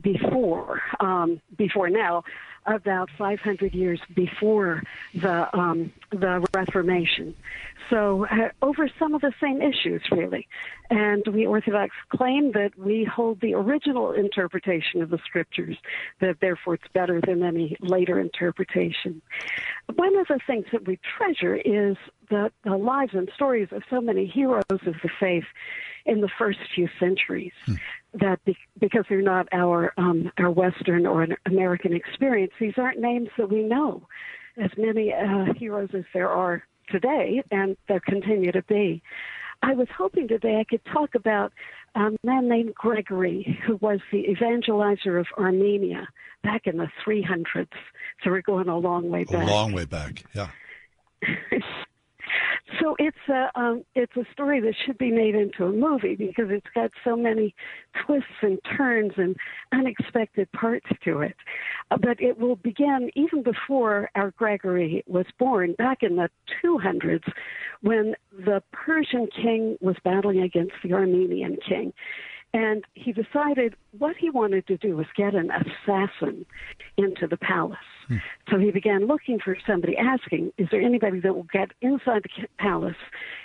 before um, before now, about 500 years before the um, the Reformation. So uh, over some of the same issues, really. And we Orthodox claim that we hold the original interpretation of the Scriptures, that therefore it's better than any later interpretation. One of the things that we treasure is the, the lives and stories of so many heroes of the faith in the first few centuries. Hmm. That be, because they're not our um, our Western or American experience, these aren't names that we know. As many uh, heroes as there are today, and there continue to be. I was hoping today I could talk about a man named Gregory, who was the evangelizer of Armenia back in the 300s. So we're going a long way back. A long way back, yeah. <laughs> So it's a um, it's a story that should be made into a movie because it's got so many twists and turns and unexpected parts to it. Uh, but it will begin even before our Gregory was born, back in the 200s, when the Persian king was battling against the Armenian king. And he decided what he wanted to do was get an assassin into the palace. So he began looking for somebody, asking, Is there anybody that will get inside the palace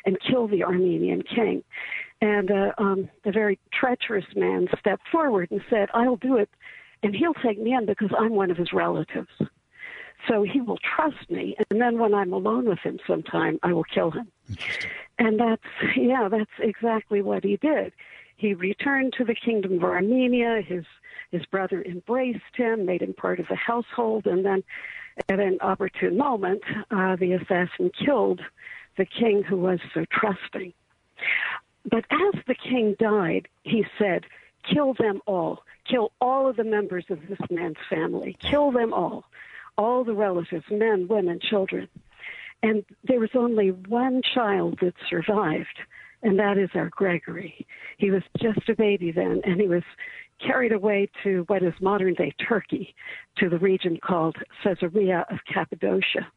and kill the Armenian king? And uh, um, the very treacherous man stepped forward and said, I'll do it, and he'll take me in because I'm one of his relatives. So he will trust me, and then when I'm alone with him sometime, I will kill him. And that's, yeah, that's exactly what he did. He returned to the kingdom of Armenia. His his brother embraced him, made him part of the household, and then at an opportune moment, uh, the assassin killed the king who was so trusting. But as the king died, he said, Kill them all. Kill all of the members of this man's family. Kill them all. All the relatives, men, women, children. And there was only one child that survived, and that is our Gregory. He was just a baby then, and he was carried away to what is modern day Turkey, to the region called Caesarea of Cappadocia.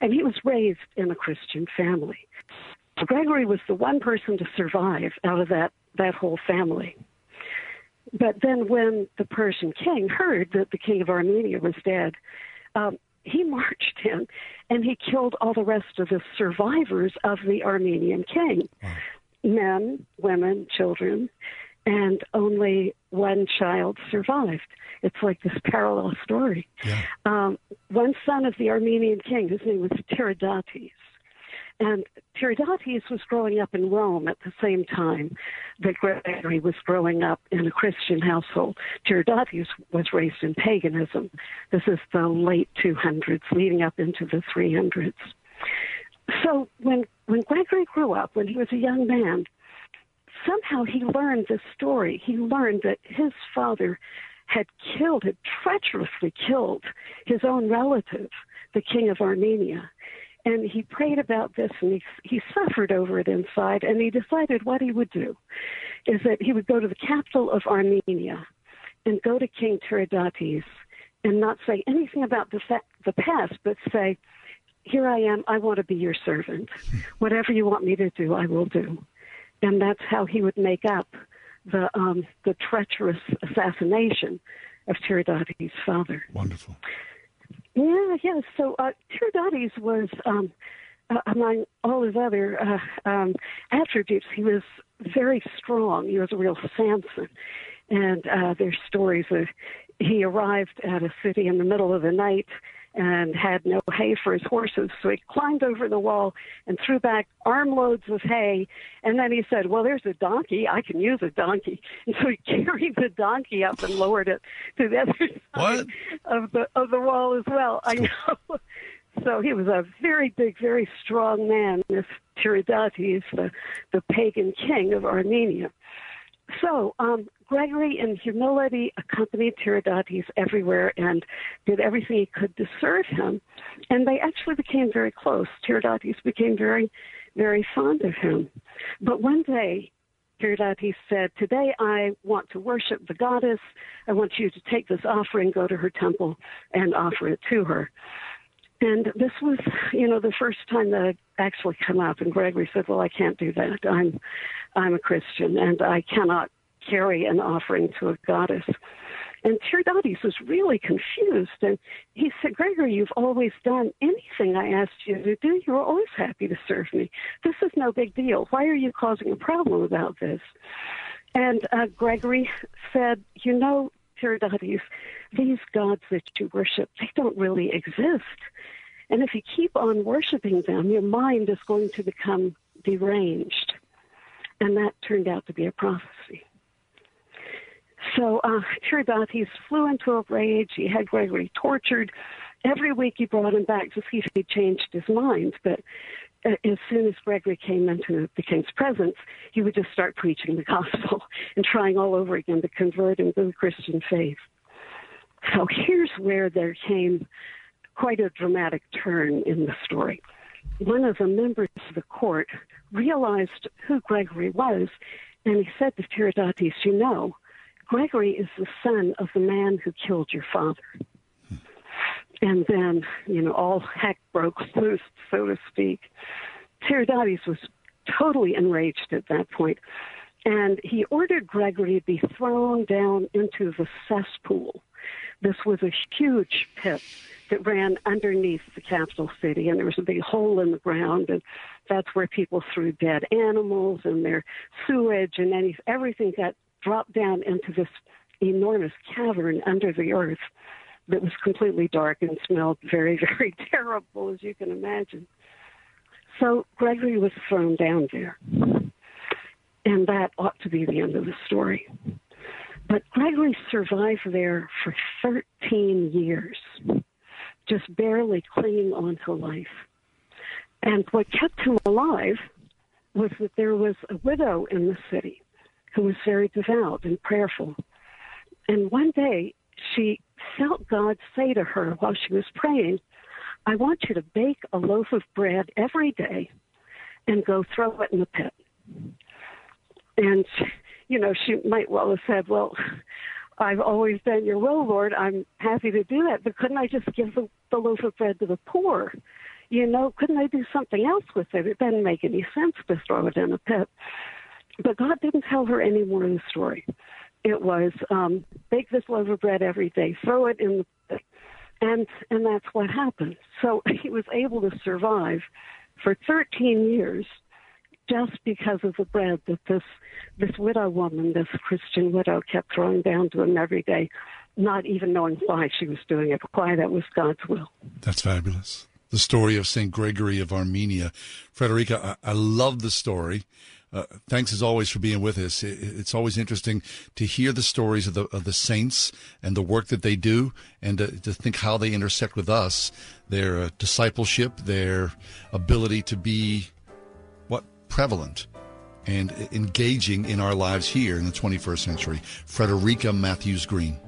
And he was raised in a Christian family. Gregory was the one person to survive out of that, that whole family. But then, when the Persian king heard that the king of Armenia was dead, um, he marched in and he killed all the rest of the survivors of the Armenian king men, women, children, and only one child survived. It's like this parallel story. Um, one son of the Armenian king, his name was Tiridates. And Tiridates was growing up in Rome at the same time that Gregory was growing up in a Christian household. Tiridates was raised in paganism. This is the late 200s, leading up into the 300s. So when when Gregory grew up, when he was a young man, somehow he learned this story. He learned that his father had killed, had treacherously killed his own relative, the king of Armenia. And he prayed about this and he, he suffered over it inside. And he decided what he would do is that he would go to the capital of Armenia and go to King Tiridates and not say anything about the, fa- the past, but say, Here I am, I want to be your servant. Whatever you want me to do, I will do. And that's how he would make up the, um, the treacherous assassination of Tiridates' father. Wonderful. Yeah, yeah. So uh, Tiridates was, um, uh, among all his other uh, um, attributes, he was very strong. He was a real Samson. And uh, there's stories of he arrived at a city in the middle of the night and had no hay for his horses. So he climbed over the wall and threw back armloads of hay. And then he said, Well, there's a donkey. I can use a donkey. <laughs> And so he <laughs> carried the donkey up and lowered it to the other <laughs> side of the of the wall as well. I know. So he was a very big, very strong man, this Tiridates, the, the pagan king of Armenia. So um, Gregory, in humility, accompanied Tiridates everywhere and did everything he could to serve him. And they actually became very close. Tiridates became very, very fond of him. But one day, Tiridates said, Today I want to worship the goddess. I want you to take this offering, go to her temple, and offer it to her. And this was, you know, the first time that it actually come up. And Gregory said, "Well, I can't do that. I'm, I'm a Christian, and I cannot carry an offering to a goddess." And Tiridates was really confused, and he said, "Gregory, you've always done anything I asked you to do. You were always happy to serve me. This is no big deal. Why are you causing a problem about this?" And uh, Gregory said, "You know, Tiridates, these gods that you worship, they don't really exist." And if you keep on worshiping them, your mind is going to become deranged. And that turned out to be a prophecy. So uh, Tiridates flew into a rage. He had Gregory tortured. Every week he brought him back to see if he changed his mind. But as soon as Gregory came into the king's presence, he would just start preaching the gospel <laughs> and trying all over again to convert him to the Christian faith. So here's where there came quite a dramatic turn in the story. One of the members of the court realized who Gregory was, and he said to Tiridates, You know, Gregory is the son of the man who killed your father. And then, you know, all heck broke loose, so to speak. Tiridates was totally enraged at that. And he ordered Gregory to be thrown down into the cesspool. This was a huge pit that ran underneath the capital city, and there was a big hole in the ground, and that's where people threw dead animals and their sewage and any, everything got dropped down into this enormous cavern under the earth that was completely dark and smelled very, <laughs> very terrible, as you can imagine. So Gregory was thrown down there. And that ought to be the end of the story. But Gregory survived there for 13 years, just barely clinging on to life. And what kept him alive was that there was a widow in the city who was very devout and prayerful. And one day she felt God say to her while she was praying, I want you to bake a loaf of bread every day and go throw it in the pit. And, you know, she might well have said, Well, I've always done your will, Lord. I'm happy to do that, but couldn't I just give the, the loaf of bread to the poor? You know, couldn't I do something else with it? It doesn't make any sense to throw it in a pit. But God didn't tell her any more of the story. It was um, bake this loaf of bread every day, throw it in the and and that's what happened. So <laughs> he was able to survive for 13 years just because of the bread that this this widow woman, this Christian widow, kept throwing down to him every day, not even knowing why she was doing it, why that was God's will. That's fabulous. The story of St. Gregory of Armenia. Frederica, I, I love the story. Uh, thanks as always for being with us. It, it's always interesting to hear the stories of the of the saints and the work that they do, and to, to think how they intersect with us, their uh, discipleship, their ability to be what prevalent and engaging in our lives here in the 21st century. Frederica Matthews Green.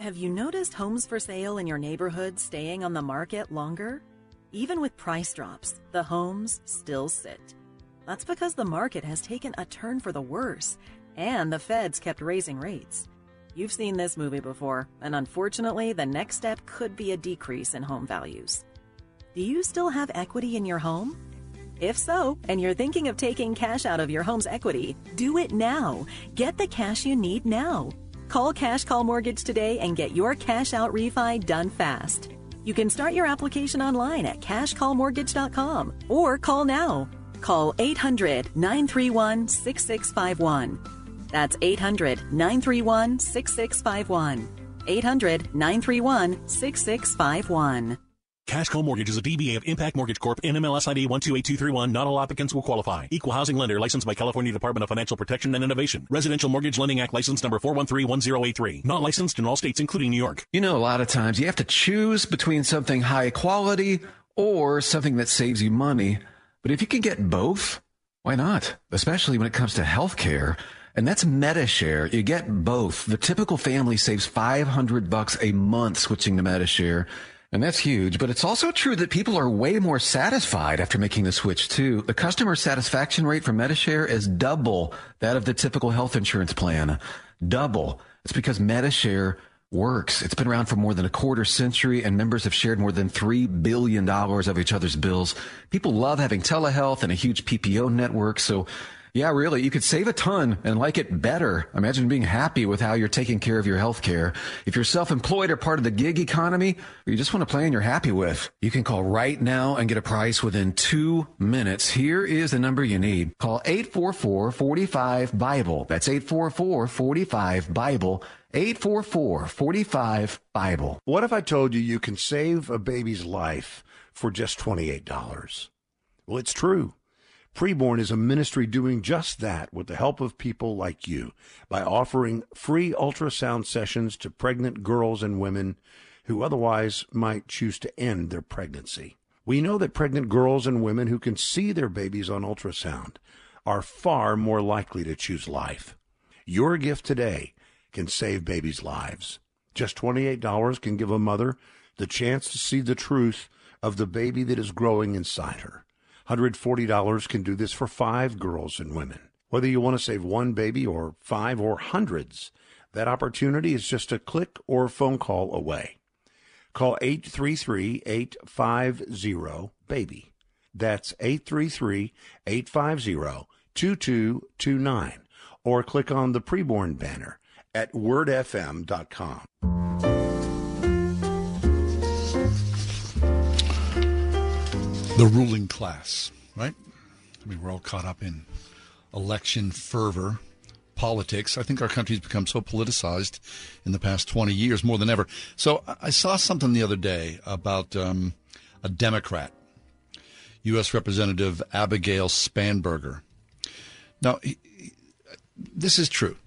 Have you noticed homes for sale in your neighborhood staying on the market longer? Even with price drops, the homes still sit. That's because the market has taken a turn for the worse, and the feds kept raising rates. You've seen this movie before, and unfortunately, the next step could be a decrease in home values. Do you still have equity in your home? If so, and you're thinking of taking cash out of your home's equity, do it now. Get the cash you need now. Call Cash Call Mortgage today and get your cash out refi done fast. You can start your application online at cashcallmortgage.com or call now. Call 800 931 6651. That's 800 931 6651. 800 931 6651. Cash Call Mortgage is a DBA of Impact Mortgage Corp. NMLS ID 128231. Not all applicants will qualify. Equal housing lender licensed by California Department of Financial Protection and Innovation. Residential Mortgage Lending Act license number 4131083. Not licensed in all states, including New York. You know, a lot of times you have to choose between something high quality or something that saves you money. But if you can get both, why not? Especially when it comes to healthcare. And that's MediShare. You get both. The typical family saves 500 bucks a month switching to MediShare. And that's huge, but it's also true that people are way more satisfied after making the switch too. The customer satisfaction rate for MediShare is double that of the typical health insurance plan. Double. It's because MediShare works. It's been around for more than a quarter century and members have shared more than $3 billion of each other's bills. People love having telehealth and a huge PPO network. So yeah, really. You could save a ton and like it better. Imagine being happy with how you're taking care of your health care. If you're self-employed or part of the gig economy, or you just want a plan you're happy with, you can call right now and get a price within two minutes. Here is the number you need. Call 844-45-BIBLE. That's 844-45-BIBLE. 844-45-BIBLE. What if I told you you can save a baby's life for just $28? Well, it's true. Preborn is a ministry doing just that with the help of people like you by offering free ultrasound sessions to pregnant girls and women who otherwise might choose to end their pregnancy. We know that pregnant girls and women who can see their babies on ultrasound are far more likely to choose life. Your gift today can save babies' lives. Just $28 can give a mother the chance to see the truth of the baby that is growing inside her. $140 can do this for five girls and women. Whether you want to save one baby or five or hundreds, that opportunity is just a click or phone call away. Call 833 850 BABY. That's 833 850 2229. Or click on the preborn banner at wordfm.com. The ruling class, right? I mean, we're all caught up in election fervor, politics. I think our country's become so politicized in the past 20 years more than ever. So I saw something the other day about um, a Democrat, U.S. Representative Abigail Spanberger. Now, he, this is true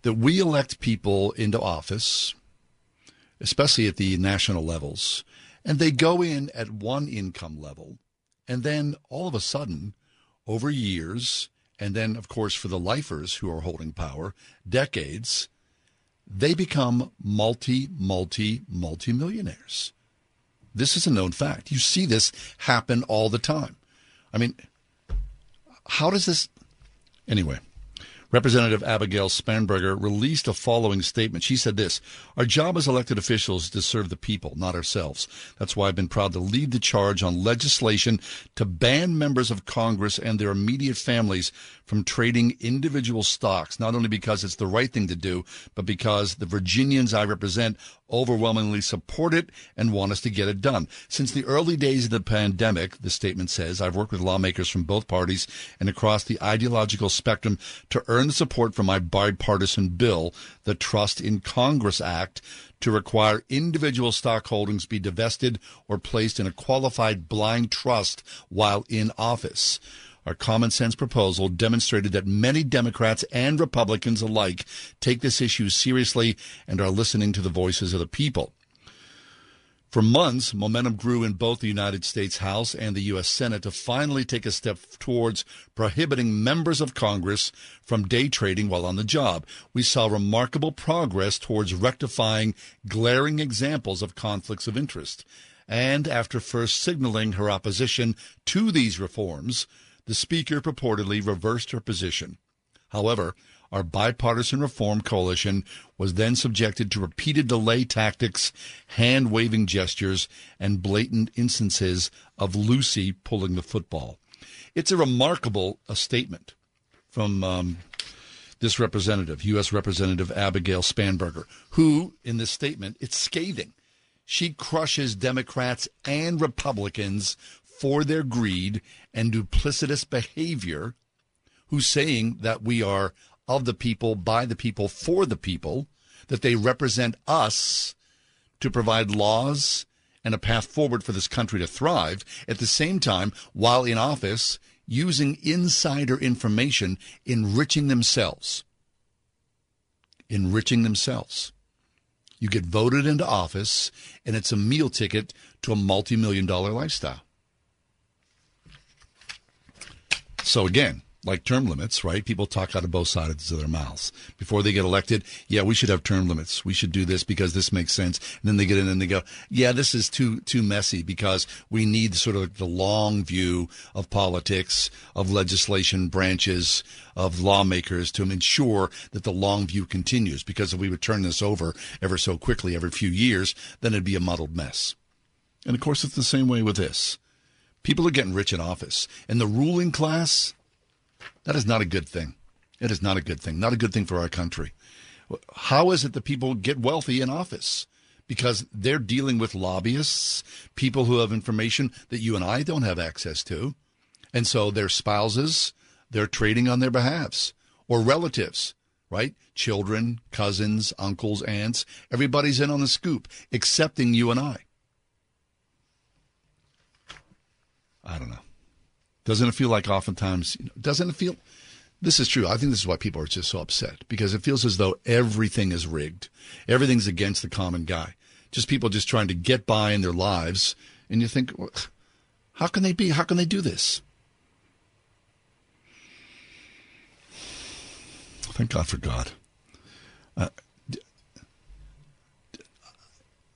that we elect people into office, especially at the national levels, and they go in at one income level, and then all of a sudden, over years, and then, of course, for the lifers who are holding power, decades, they become multi, multi, multi millionaires. This is a known fact. You see this happen all the time. I mean, how does this. Anyway, Representative Abigail Spanberger released a following statement. She said this Our job as elected officials is to serve the people, not ourselves. That's why I've been proud to lead the charge on legislation to ban members of Congress and their immediate families from trading individual stocks, not only because it's the right thing to do, but because the Virginians I represent overwhelmingly support it and want us to get it done. Since the early days of the pandemic, the statement says, I've worked with lawmakers from both parties and across the ideological spectrum to earn the support for my bipartisan bill, the Trust in Congress Act, to require individual stock holdings be divested or placed in a qualified blind trust while in office. Our common sense proposal demonstrated that many Democrats and Republicans alike take this issue seriously and are listening to the voices of the people. For months, momentum grew in both the United States House and the U.S. Senate to finally take a step towards prohibiting members of Congress from day trading while on the job. We saw remarkable progress towards rectifying glaring examples of conflicts of interest. And after first signaling her opposition to these reforms, the Speaker purportedly reversed her position. However, our bipartisan reform coalition was then subjected to repeated delay tactics, hand waving gestures, and blatant instances of Lucy pulling the football. It's a remarkable uh, statement from um, this representative, U.S. Representative Abigail Spanberger, who, in this statement, it's scathing. She crushes Democrats and Republicans for their greed and duplicitous behavior, who's saying that we are of the people, by the people, for the people, that they represent us to provide laws and a path forward for this country to thrive, at the same time, while in office, using insider information, enriching themselves. Enriching themselves. You get voted into office, and it's a meal ticket to a multi million dollar lifestyle. So again, like term limits, right? People talk out of both sides of their mouths. Before they get elected, yeah, we should have term limits. We should do this because this makes sense. And then they get in and they go, yeah, this is too too messy because we need sort of the long view of politics, of legislation branches, of lawmakers to ensure that the long view continues. Because if we would turn this over ever so quickly every few years, then it'd be a muddled mess. And of course, it's the same way with this. People are getting rich in office, and the ruling class, that is not a good thing. It is not a good thing. Not a good thing for our country. How is it that people get wealthy in office? Because they're dealing with lobbyists, people who have information that you and I don't have access to. And so their spouses, they're trading on their behalves or relatives, right? Children, cousins, uncles, aunts, everybody's in on the scoop, excepting you and I. I don't know. Doesn't it feel like oftentimes, you know, doesn't it feel, this is true. I think this is why people are just so upset because it feels as though everything is rigged. Everything's against the common guy. Just people just trying to get by in their lives. And you think, how can they be? How can they do this? Thank God for God. Uh,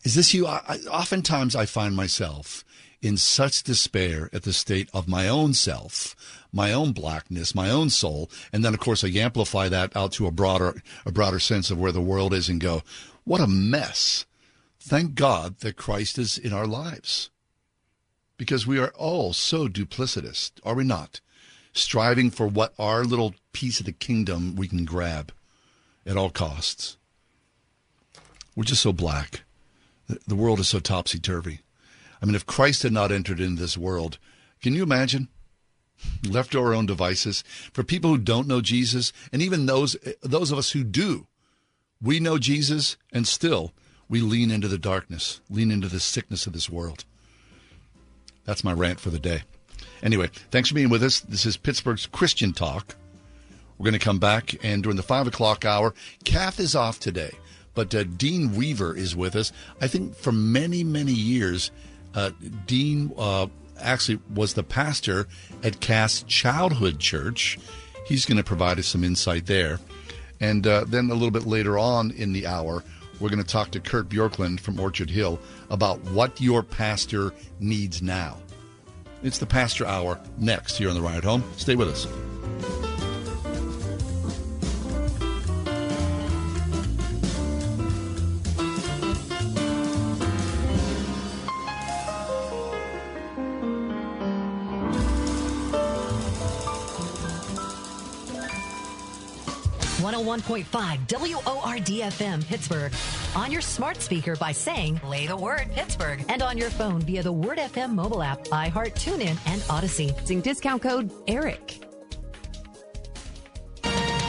is this you? I, I, oftentimes I find myself in such despair at the state of my own self, my own blackness, my own soul, and then of course I amplify that out to a broader a broader sense of where the world is and go, what a mess Thank God that Christ is in our lives. Because we are all so duplicitous, are we not? Striving for what our little piece of the kingdom we can grab at all costs. We're just so black. The world is so topsy turvy. I mean, if Christ had not entered into this world, can you imagine? Left to our own devices. For people who don't know Jesus, and even those those of us who do, we know Jesus, and still we lean into the darkness, lean into the sickness of this world. That's my rant for the day. Anyway, thanks for being with us. This is Pittsburgh's Christian Talk. We're going to come back, and during the five o'clock hour, Kath is off today, but uh, Dean Weaver is with us. I think for many, many years, uh, Dean uh, actually was the pastor at Cass Childhood Church. He's going to provide us some insight there. And uh, then a little bit later on in the hour, we're going to talk to Kurt Bjorklund from Orchard Hill about what your pastor needs now. It's the Pastor Hour next here on the Ride Home. Stay with us. 101.5 WORD FM Pittsburgh. On your smart speaker by saying, play the word Pittsburgh. And on your phone via the Word FM mobile app, iHeart, TuneIn, and Audacy. Using discount code ERIC.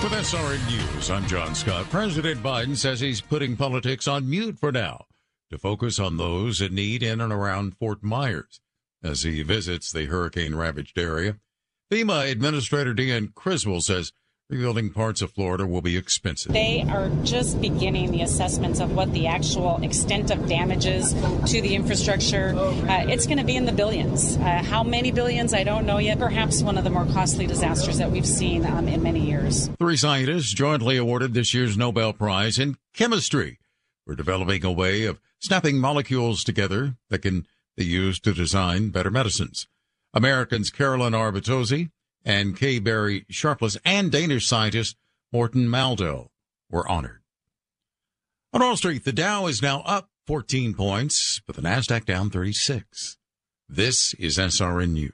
With SRN News, I'm John Scott. President Biden says he's putting politics on mute for now to focus on those in need in and around Fort Myers as he visits the hurricane ravaged area. FEMA Administrator Deanne Criswell says Rebuilding parts of Florida will be expensive. They are just beginning the assessments of what the actual extent of damages to the infrastructure. Uh, it's going to be in the billions. Uh, how many billions, I don't know yet. Perhaps one of the more costly disasters that we've seen um, in many years. Three scientists jointly awarded this year's Nobel Prize in Chemistry for developing a way of snapping molecules together that can be used to design better medicines. Americans Carolyn R. Bertozzi and K. Barry Sharpless and Danish scientist Morten Meldal were honored. On Wall Street, the Dow is now up 14 points, but the Nasdaq down 36. This is SRN News.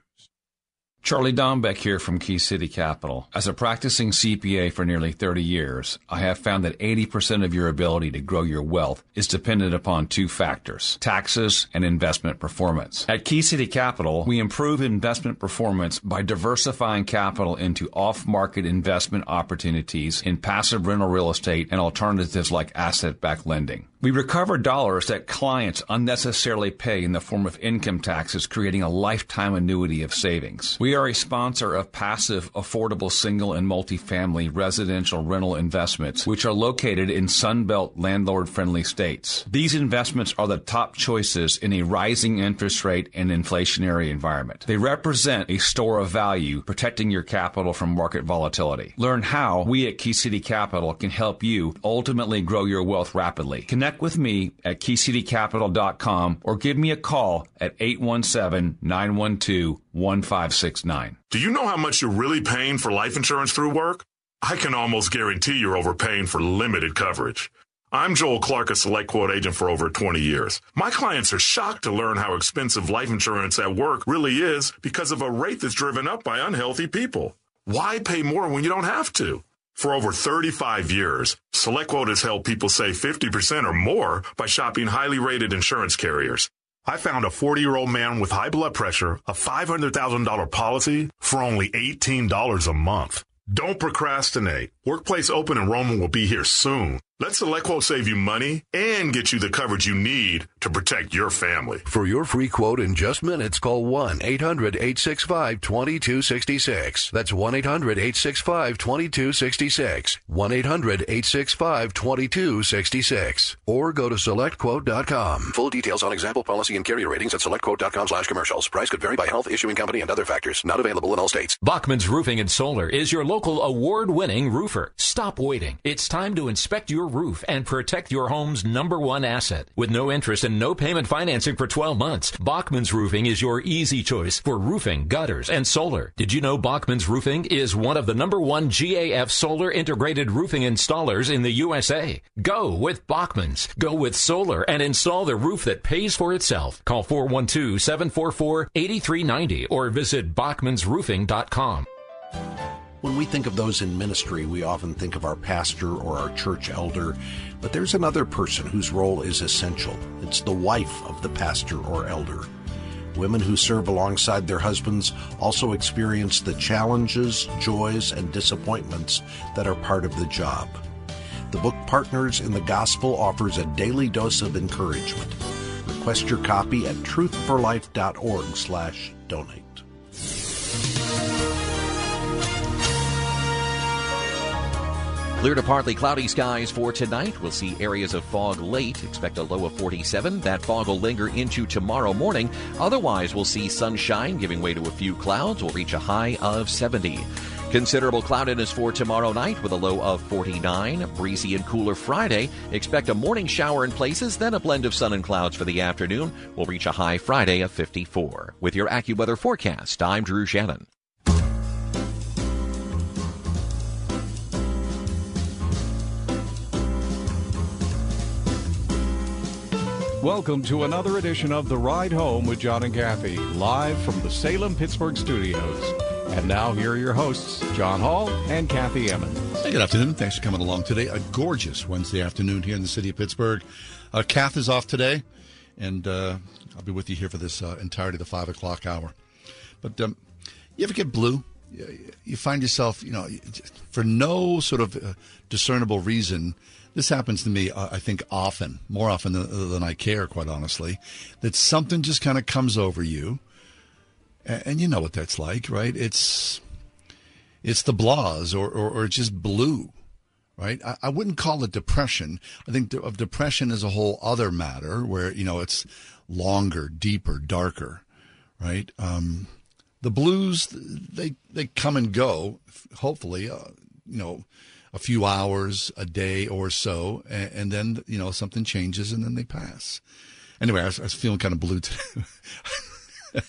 Charlie Dombeck here from Key City Capital. As a practicing CPA for nearly 30 years, I have found that 80% of your ability to grow your wealth is dependent upon two factors, taxes and investment performance. At Key City Capital, we improve investment performance by diversifying capital into off-market investment opportunities in passive rental real estate and alternatives like asset-backed lending. We recover dollars that clients unnecessarily pay in the form of income taxes, creating a lifetime annuity of savings. We are a sponsor of passive, affordable single and multifamily residential rental investments, which are located in Sunbelt landlord friendly states. These investments are the top choices in a rising interest rate and inflationary environment. They represent a store of value, protecting your capital from market volatility. Learn how we at Key City Capital can help you ultimately grow your wealth rapidly. Connect Connect with me at keycitycapital.com or give me a call at 817-912-1569. Do you know how much you're really paying for life insurance through work? I can almost guarantee you're overpaying for limited coverage. I'm Joel Clark, a select quote agent for over 20 years. My clients are shocked to learn how expensive life insurance at work really is because of a rate that's driven up by unhealthy people. Why pay more when you don't have to? For over 35 years, SelectQuote has helped people save 50% or more by shopping highly rated insurance carriers. I found a 40 year old man with high blood pressure, a $500,000 policy for only $18 a month. Don't procrastinate. Workplace open enrollment will be here soon. Let SelectQuote save you money and get you the coverage you need to protect your family. For your free quote in just minutes, call 1-800-865-2266. That's 1-800-865-2266. 1-800-865-2266. Or go to selectquote.com. Full details on example policy and carrier ratings at selectquote.com slash commercials. Price could vary by health, issuing company, and other factors. Not available in all states. Bachman's Roofing and Solar is your local award-winning roofer. Stop waiting. It's time to inspect your roof and protect your home's number one asset. With no interest and no payment financing for 12 months, Bachman's Roofing is your easy choice for roofing, gutters, and solar. Did you know Bachman's Roofing is one of the number one GAF solar integrated roofing installers in the USA? Go with Bachman's. Go with solar and install the roof that pays for itself. Call 412-744-8390 or visit bachmansroofing.com. When we think of those in ministry, we often think of our pastor or our church elder, but there's another person whose role is essential. It's the wife of the pastor or elder. Women who serve alongside their husbands also experience the challenges, joys, and disappointments that are part of the job. The book Partners in the Gospel offers a daily dose of encouragement. Request your copy at truthforlife.org/donate. Clear to partly cloudy skies for tonight. We'll see areas of fog late. Expect a low of 47. That fog will linger into tomorrow morning. Otherwise, we'll see sunshine giving way to a few clouds. We'll reach a high of 70. Considerable cloudiness for tomorrow night with a low of 49. Breezy and cooler Friday. Expect a morning shower in places, then a blend of sun and clouds for the afternoon. We'll reach a high Friday of 54. With your AccuWeather forecast, I'm Drew Shannon. Welcome to another edition of The Ride Home with John and Kathy, live from the Salem Pittsburgh studios. And now, here are your hosts, John Hall and Kathy Emmons. Hey, good afternoon. Thanks for coming along today. A gorgeous Wednesday afternoon here in the city of Pittsburgh. Uh, Kath is off today, and uh, I'll be with you here for this uh, entirety of the 5 o'clock hour. But um, you ever get blue? You find yourself, you know, for no sort of uh, discernible reason, this happens to me, uh, I think, often, more often than, than, I care, quite honestly, that something just kind of comes over you. And, and, you know what that's like, right? It's it's the blahs or, or, or just blue, right? I, I, wouldn't call it depression. I think of depression as a whole other matter where, you know, it's longer, deeper, darker, right? Um, the blues, they, they come and go, hopefully, uh, you know, a few hours, a day or so, and, and, then you know something changes and then they pass. Anyway, I was, I was feeling kind of blue today. <laughs>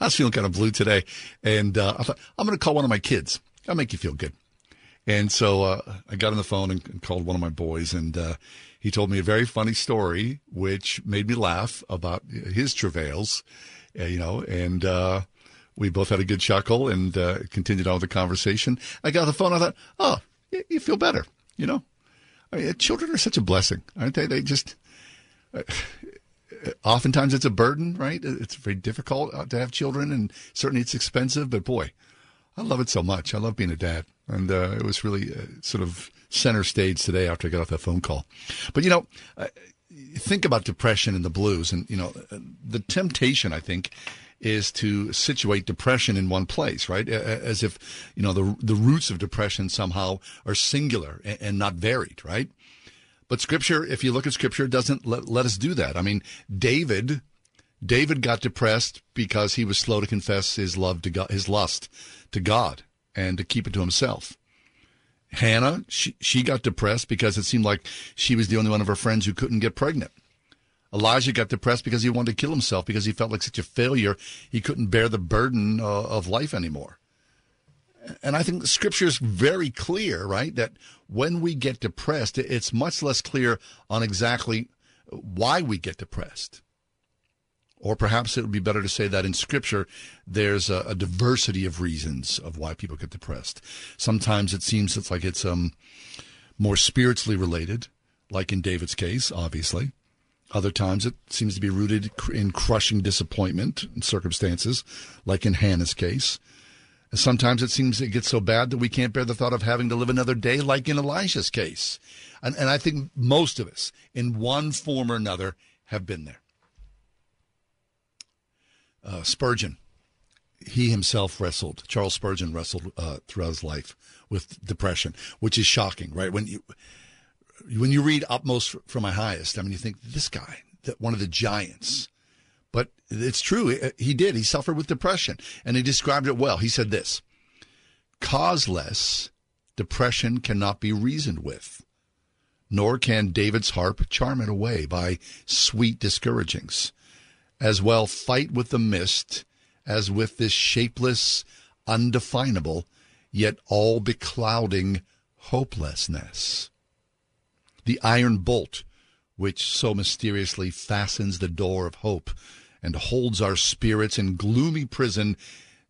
I was feeling kind of blue today, and uh, I thought I'm going to call one of my kids. I'll make you feel good. And so uh, I got on the phone and, and, called one of my boys, and uh, he told me a very funny story, which made me laugh about his travails, uh, you know, and uh, we both had a good chuckle and uh, continued on with the conversation. I got the phone. I thought, oh, you feel better, you know. I mean, children are such a blessing, aren't they? They just. Uh, oftentimes it's a burden, right? It's very difficult uh, to have children, and certainly it's expensive. But boy, I love it so much. I love being a dad, and uh, it was really uh, sort of center stage today after I got off that phone call. But you know, uh, think about depression and the blues, and you know, uh, the temptation I think is to situate depression in one place, right? As if, you know, the, the roots of depression somehow are singular and, and not varied, right? But scripture, if you look at scripture, doesn't let, let us do that. I mean, David, David got depressed because he was slow to confess his love to God, his lust to God and to keep it to himself. Hannah, she, she got depressed because it seemed like she was the only one of her friends who couldn't get pregnant. Elijah got depressed because he wanted to kill himself because he felt like such a failure. He couldn't bear the burden uh, of life anymore. And I think the scripture is very clear, right? That when we get depressed, it's much less clear on exactly why we get depressed. Or perhaps it would be better to say that in scripture, there's a, a diversity of reasons of why people get depressed. Sometimes it seems it's like it's um, more spiritually related, like in David's case, obviously. Other times it seems to be rooted in crushing disappointment and circumstances, like in Hannah's case. Sometimes it seems it gets so bad that we can't bear the thought of having to live another day, like in Elisha's case. And, and I think most of us, in one form or another, have been there. Uh, Spurgeon, he himself wrestled, Charles Spurgeon wrestled uh, throughout his life with depression, which is shocking, right? When you when you read Upmost from My Highest, I mean, you think this guy, that one of the giants. But it's true. Uh, he did. He suffered with depression, and he described it well. He said this causeless, Depression cannot be reasoned with, nor can David's harp charm it away by sweet discouragings. As well fight with the mist as with this shapeless, undefinable, yet all beclouding hopelessness. The iron bolt which so mysteriously fastens the door of hope and holds our spirits in gloomy prison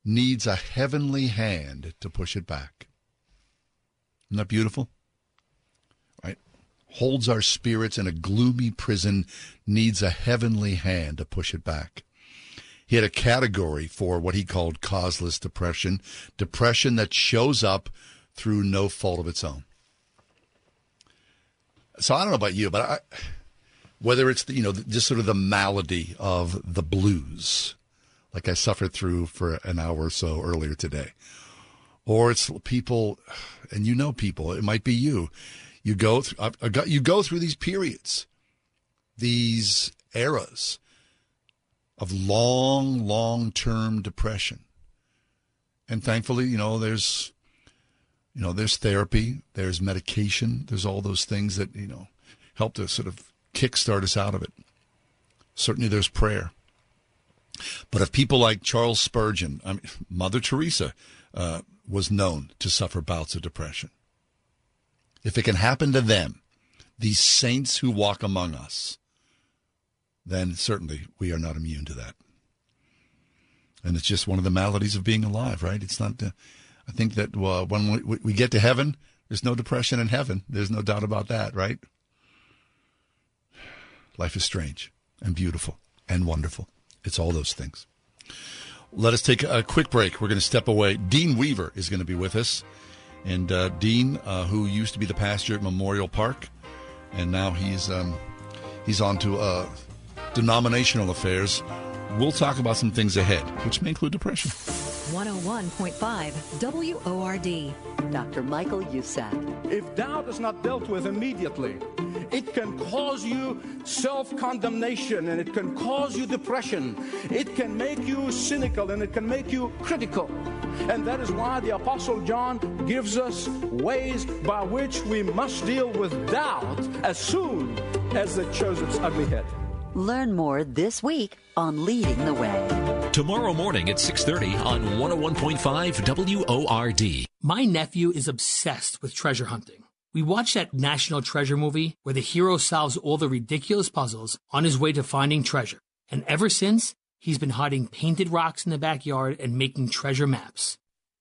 needs a heavenly hand to push it back. Isn't that beautiful? Right? Holds our spirits in a gloomy prison, needs a heavenly hand to push it back. He had a category for what he called causeless depression, depression that shows up through no fault of its own. So I don't know about you, but I, whether it's the, you know just sort of the malady of the blues, like I suffered through for an hour or so earlier today, or it's people, and you know people, it might be you. You go through you go through these periods, these eras of long, long term depression, and thankfully, you know, there's you know, there's therapy, there's medication, there's all those things that, you know, help to sort of kickstart us out of it. Certainly there's prayer. But if people like Charles Spurgeon, I mean, <laughs> Mother Teresa uh, was known to suffer bouts of depression. If it can happen to them, these saints who walk among us, then certainly we are not immune to that. And it's just one of the maladies of being alive, right? It's not. Uh, I think that when we, we get to heaven, there's no depression in heaven. There's no doubt about that, right? Life is strange and beautiful and wonderful. It's all those things. Let us take a quick break. We're going to step away. Dean Weaver is going to be with us. And uh, Dean, uh, who used to be the pastor at Memorial Park, and now he's um, he's on to uh, denominational affairs. We'll talk about some things ahead, which may include depression. 101.5 WORD. Dr. Michael Youssef. If doubt is not dealt with immediately, it can cause you self condemnation and it can cause you depression. It can make you cynical and it can make you critical. And that is why the Apostle John gives us ways by which we must deal with doubt as soon as it shows its ugly head. Learn more this week on Leading the Way. Tomorrow morning at 6:30 on 101.5 WORD. My nephew is obsessed with treasure hunting. We watched that National Treasure movie where the hero solves all the ridiculous puzzles on his way to finding treasure. And ever since, he's been hiding painted rocks in the backyard and making treasure maps.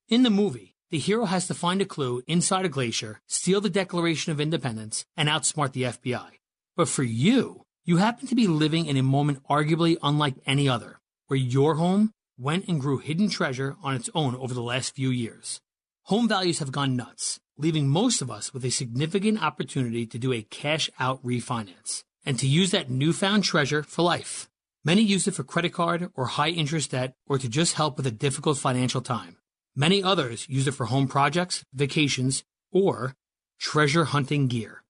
In the movie, the hero has to find a clue inside a glacier, steal the Declaration of Independence, and outsmart the FBI. But for you, you happen to be living in a moment arguably unlike any other, where your home went and grew hidden treasure on its own over the last few years. Home values have gone nuts, leaving most of us with a significant opportunity to do a cash out refinance and to use that newfound treasure for life. Many use it for credit card or high interest debt or to just help with a difficult financial time. Many others use it for home projects, vacations, or treasure hunting gear.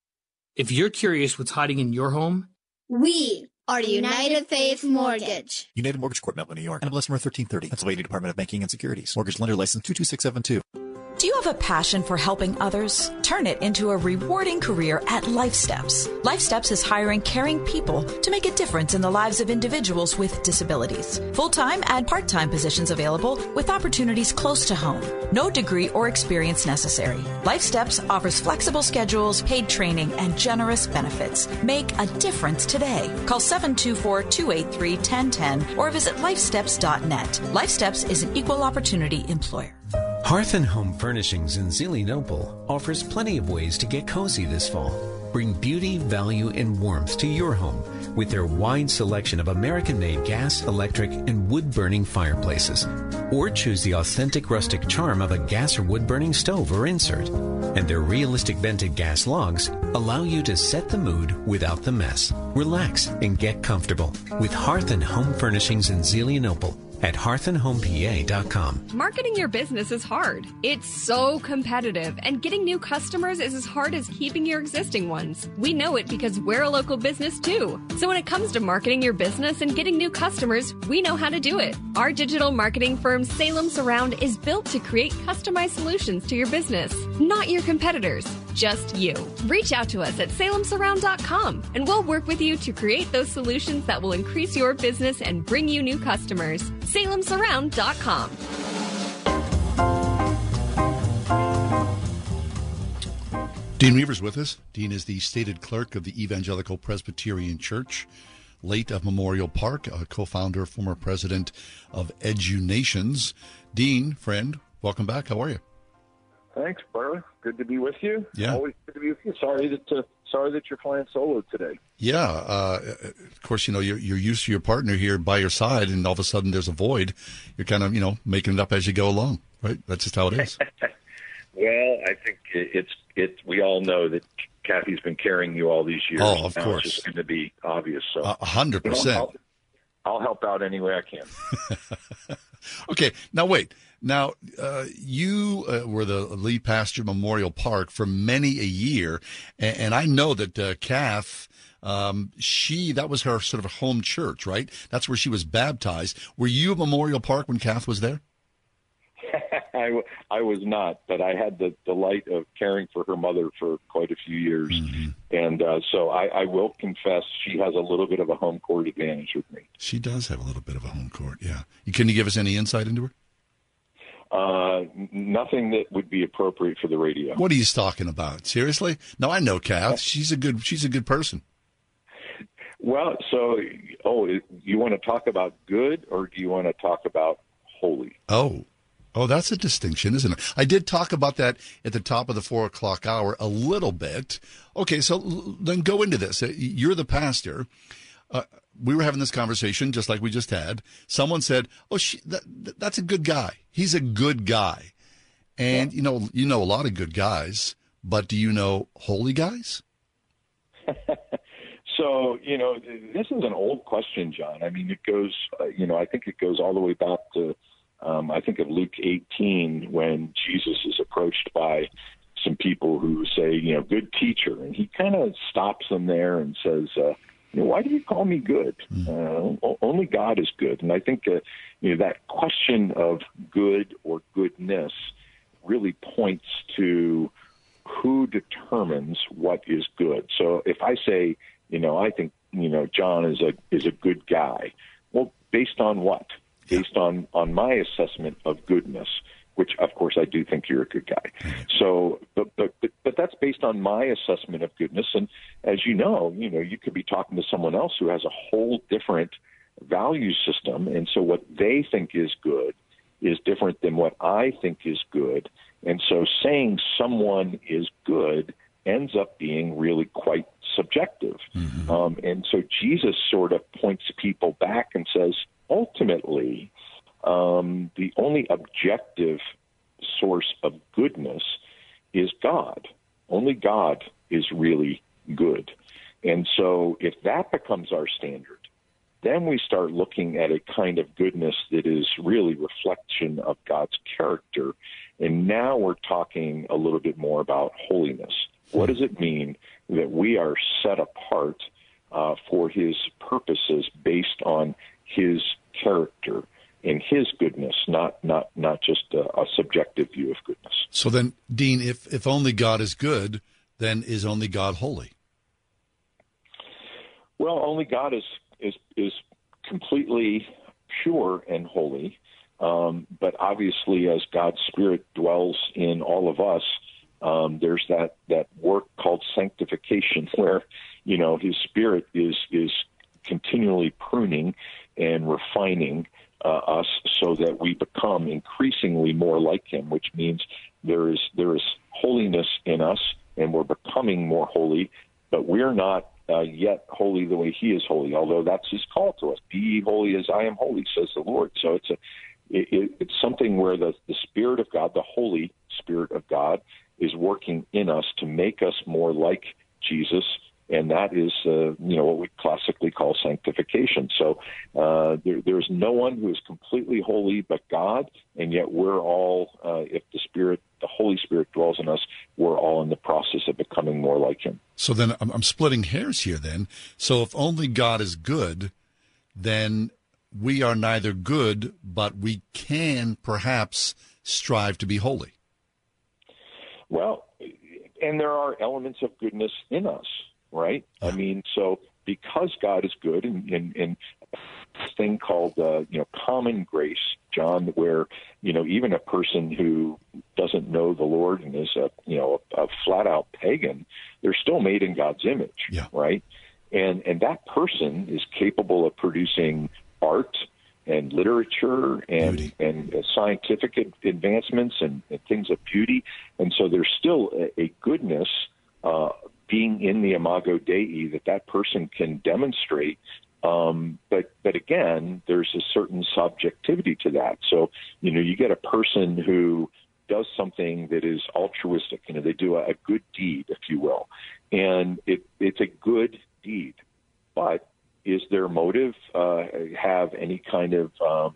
If you're curious what's hiding in your home, we are United Faith Mortgage. United Mortgage Corp, Melville, New York. NMLS number 1330. Pennsylvania Department of Banking and Securities. Mortgage lender license 22672. Do you have a passion for helping others? Turn it into a rewarding career at LifeSteps. LifeSteps is hiring caring people to make a difference in the lives of individuals with disabilities. Full time and part time positions available with opportunities close to home. No degree or experience necessary. LifeSteps offers flexible schedules, paid training, and generous benefits. Make a difference today. Call 724 283 1010 or visit lifesteps.net. Life Steps is an equal opportunity employer. Hearth and Home Furnishings in Zelienople offers plenty of ways to get cozy this fall. Bring beauty, value, and warmth to your home with their wide selection of American made gas, electric, and wood burning fireplaces. Or choose the authentic rustic charm of a gas or wood burning stove or insert. And their realistic vented gas logs allow you to set the mood without the mess. Relax and get comfortable with Hearth and Home Furnishings in Zelienople at hearthandhomepa.com. Marketing your business is hard. It's so competitive, and getting new customers is as hard as keeping your existing ones. We know it because we're a local business too. So when it comes to marketing your business and getting new customers, we know how to do it. Our digital marketing firm Salem Surround is built to create customized solutions to your business, not your competitors, just you. Reach out to us at salemsurround.com and we'll work with you to create those solutions that will increase your business and bring you new customers. salemsurround.com. Dean Weaver's with us. Dean is the stated clerk of the Evangelical Presbyterian Church, late of Memorial Park, a co-founder, former president of EduNations. Dean, friend, welcome back. How are you? Thanks, brother. Good to be with you. Yeah. Always good to be with you. Sorry that uh, sorry that you're flying solo today. Yeah, uh, of course, you know you're, you're used to your partner here by your side, and all of a sudden there's a void. You're kind of you know making it up as you go along, right? That's just how it is. <laughs> well, I think it's it. We all know that Kathy's been carrying you all these years. Oh, of Now course. it's going to be obvious. So A hundred percent. I'll help out any way I can. <laughs> Okay, now wait. Now uh, you uh, were the lead pastor at Memorial Park for many a year, and, and I know that uh, Kath. Um, she that was her sort of home church, right? That's where she was baptized. Were you at Memorial Park when Kath was there? <laughs> I, I was not, but I had the delight of caring for her mother for quite a few years, Mm-hmm. and uh, so I, I will confess she has a little bit of a home court advantage with me. She does have a little bit of a home court. Yeah. Can you give us any insight into her? Uh, nothing that would be appropriate for the radio. What are you talking about? Seriously? No, I know Kath. She's a good. She's a good person. Well, so oh, you want to talk about good or do you want to talk about holy? Oh, oh, that's a distinction, isn't it? I did talk about that at the top of the four o'clock hour a little bit. Okay, so then go into this. Uh, You're the pastor. Uh, we were having this conversation just like we just had. Someone said, "Oh, she, that, that- that's a good guy. He's a good guy." And you know, you know a lot of good guys, but do you know holy guys? <laughs> So you know, this is an old question, John. I mean, it goes. Uh, you know, I think it goes all the way back to. Um, I think of Luke 18 when Jesus is approached by some people who say, you know, good teacher, and he kind of stops them there and says, uh, you know, why do you call me good? Uh, only God is good, and I think uh, you know that question of good or goodness really points to who determines what is good. So if I say, you know, I think, you know, John is a is a good guy. Well, based on what? Based on on my assessment of goodness, which of course I do think you're a good guy. So, but but but, but that's based on my assessment of goodness. And as you know, you know, you could be talking to someone else who has a whole different value system, and so what they think is good is different than what I think is good. And so saying someone is good ends up being really quite subjective. Um, and so Jesus sort of points people back and says, ultimately, um, the only objective source of goodness is God. Only God is really good. And so if that becomes our standard, then we start looking at a kind of goodness that is really reflection of God's character. And now we're talking a little bit more about holiness. What does it mean that we are set apart uh, for His purposes based on His character and His goodness, not not not just a, a subjective view of goodness? So then, Dean, if if only God is good, then is only God holy? Well, only God is is is completely pure and holy. Um, but obviously, as God's Spirit dwells in all of us, um, there's that that work called sanctification, <laughs> where you know His Spirit is is continually pruning and refining uh, us so that we become increasingly more like Him. Which means there is there is holiness in us, and we're becoming more holy. But we're not uh, yet holy the way He is holy. Although that's His call to us: "Be holy as I am holy," says the Lord. So it's a it, it, it's something where the the Spirit of God, the Holy Spirit of God, is working in us to make us more like Jesus and that is uh, you know what we classically call sanctification. So uh, there, there's no one who is completely holy but God, and yet we're all, uh, if the Spirit, the Holy Spirit dwells in us, we're all in the process of becoming more like Him. So then I'm, I'm splitting hairs here. Then, so if only God is good, then we are neither good, but we can perhaps strive to be holy. Well, and there are elements of goodness in us, right? I mean, so because God is good, and, and, and this thing called uh, you know common grace, John, where you know even a person who doesn't know the Lord and is a you know a, a flat out pagan, they're still made in God's image, yeah. right? And and that person is capable of producing art and literature and and uh, scientific advancements and, and, things of beauty, and so there's still a, a goodness uh, being in the imago dei that that person can demonstrate. Um, but but again, there's a certain subjectivity to that. So you know, you get a person who does something that is altruistic. You know, they do a, a good deed, if you will, and it, it's a good deed. But is their motive uh, have any kind of um,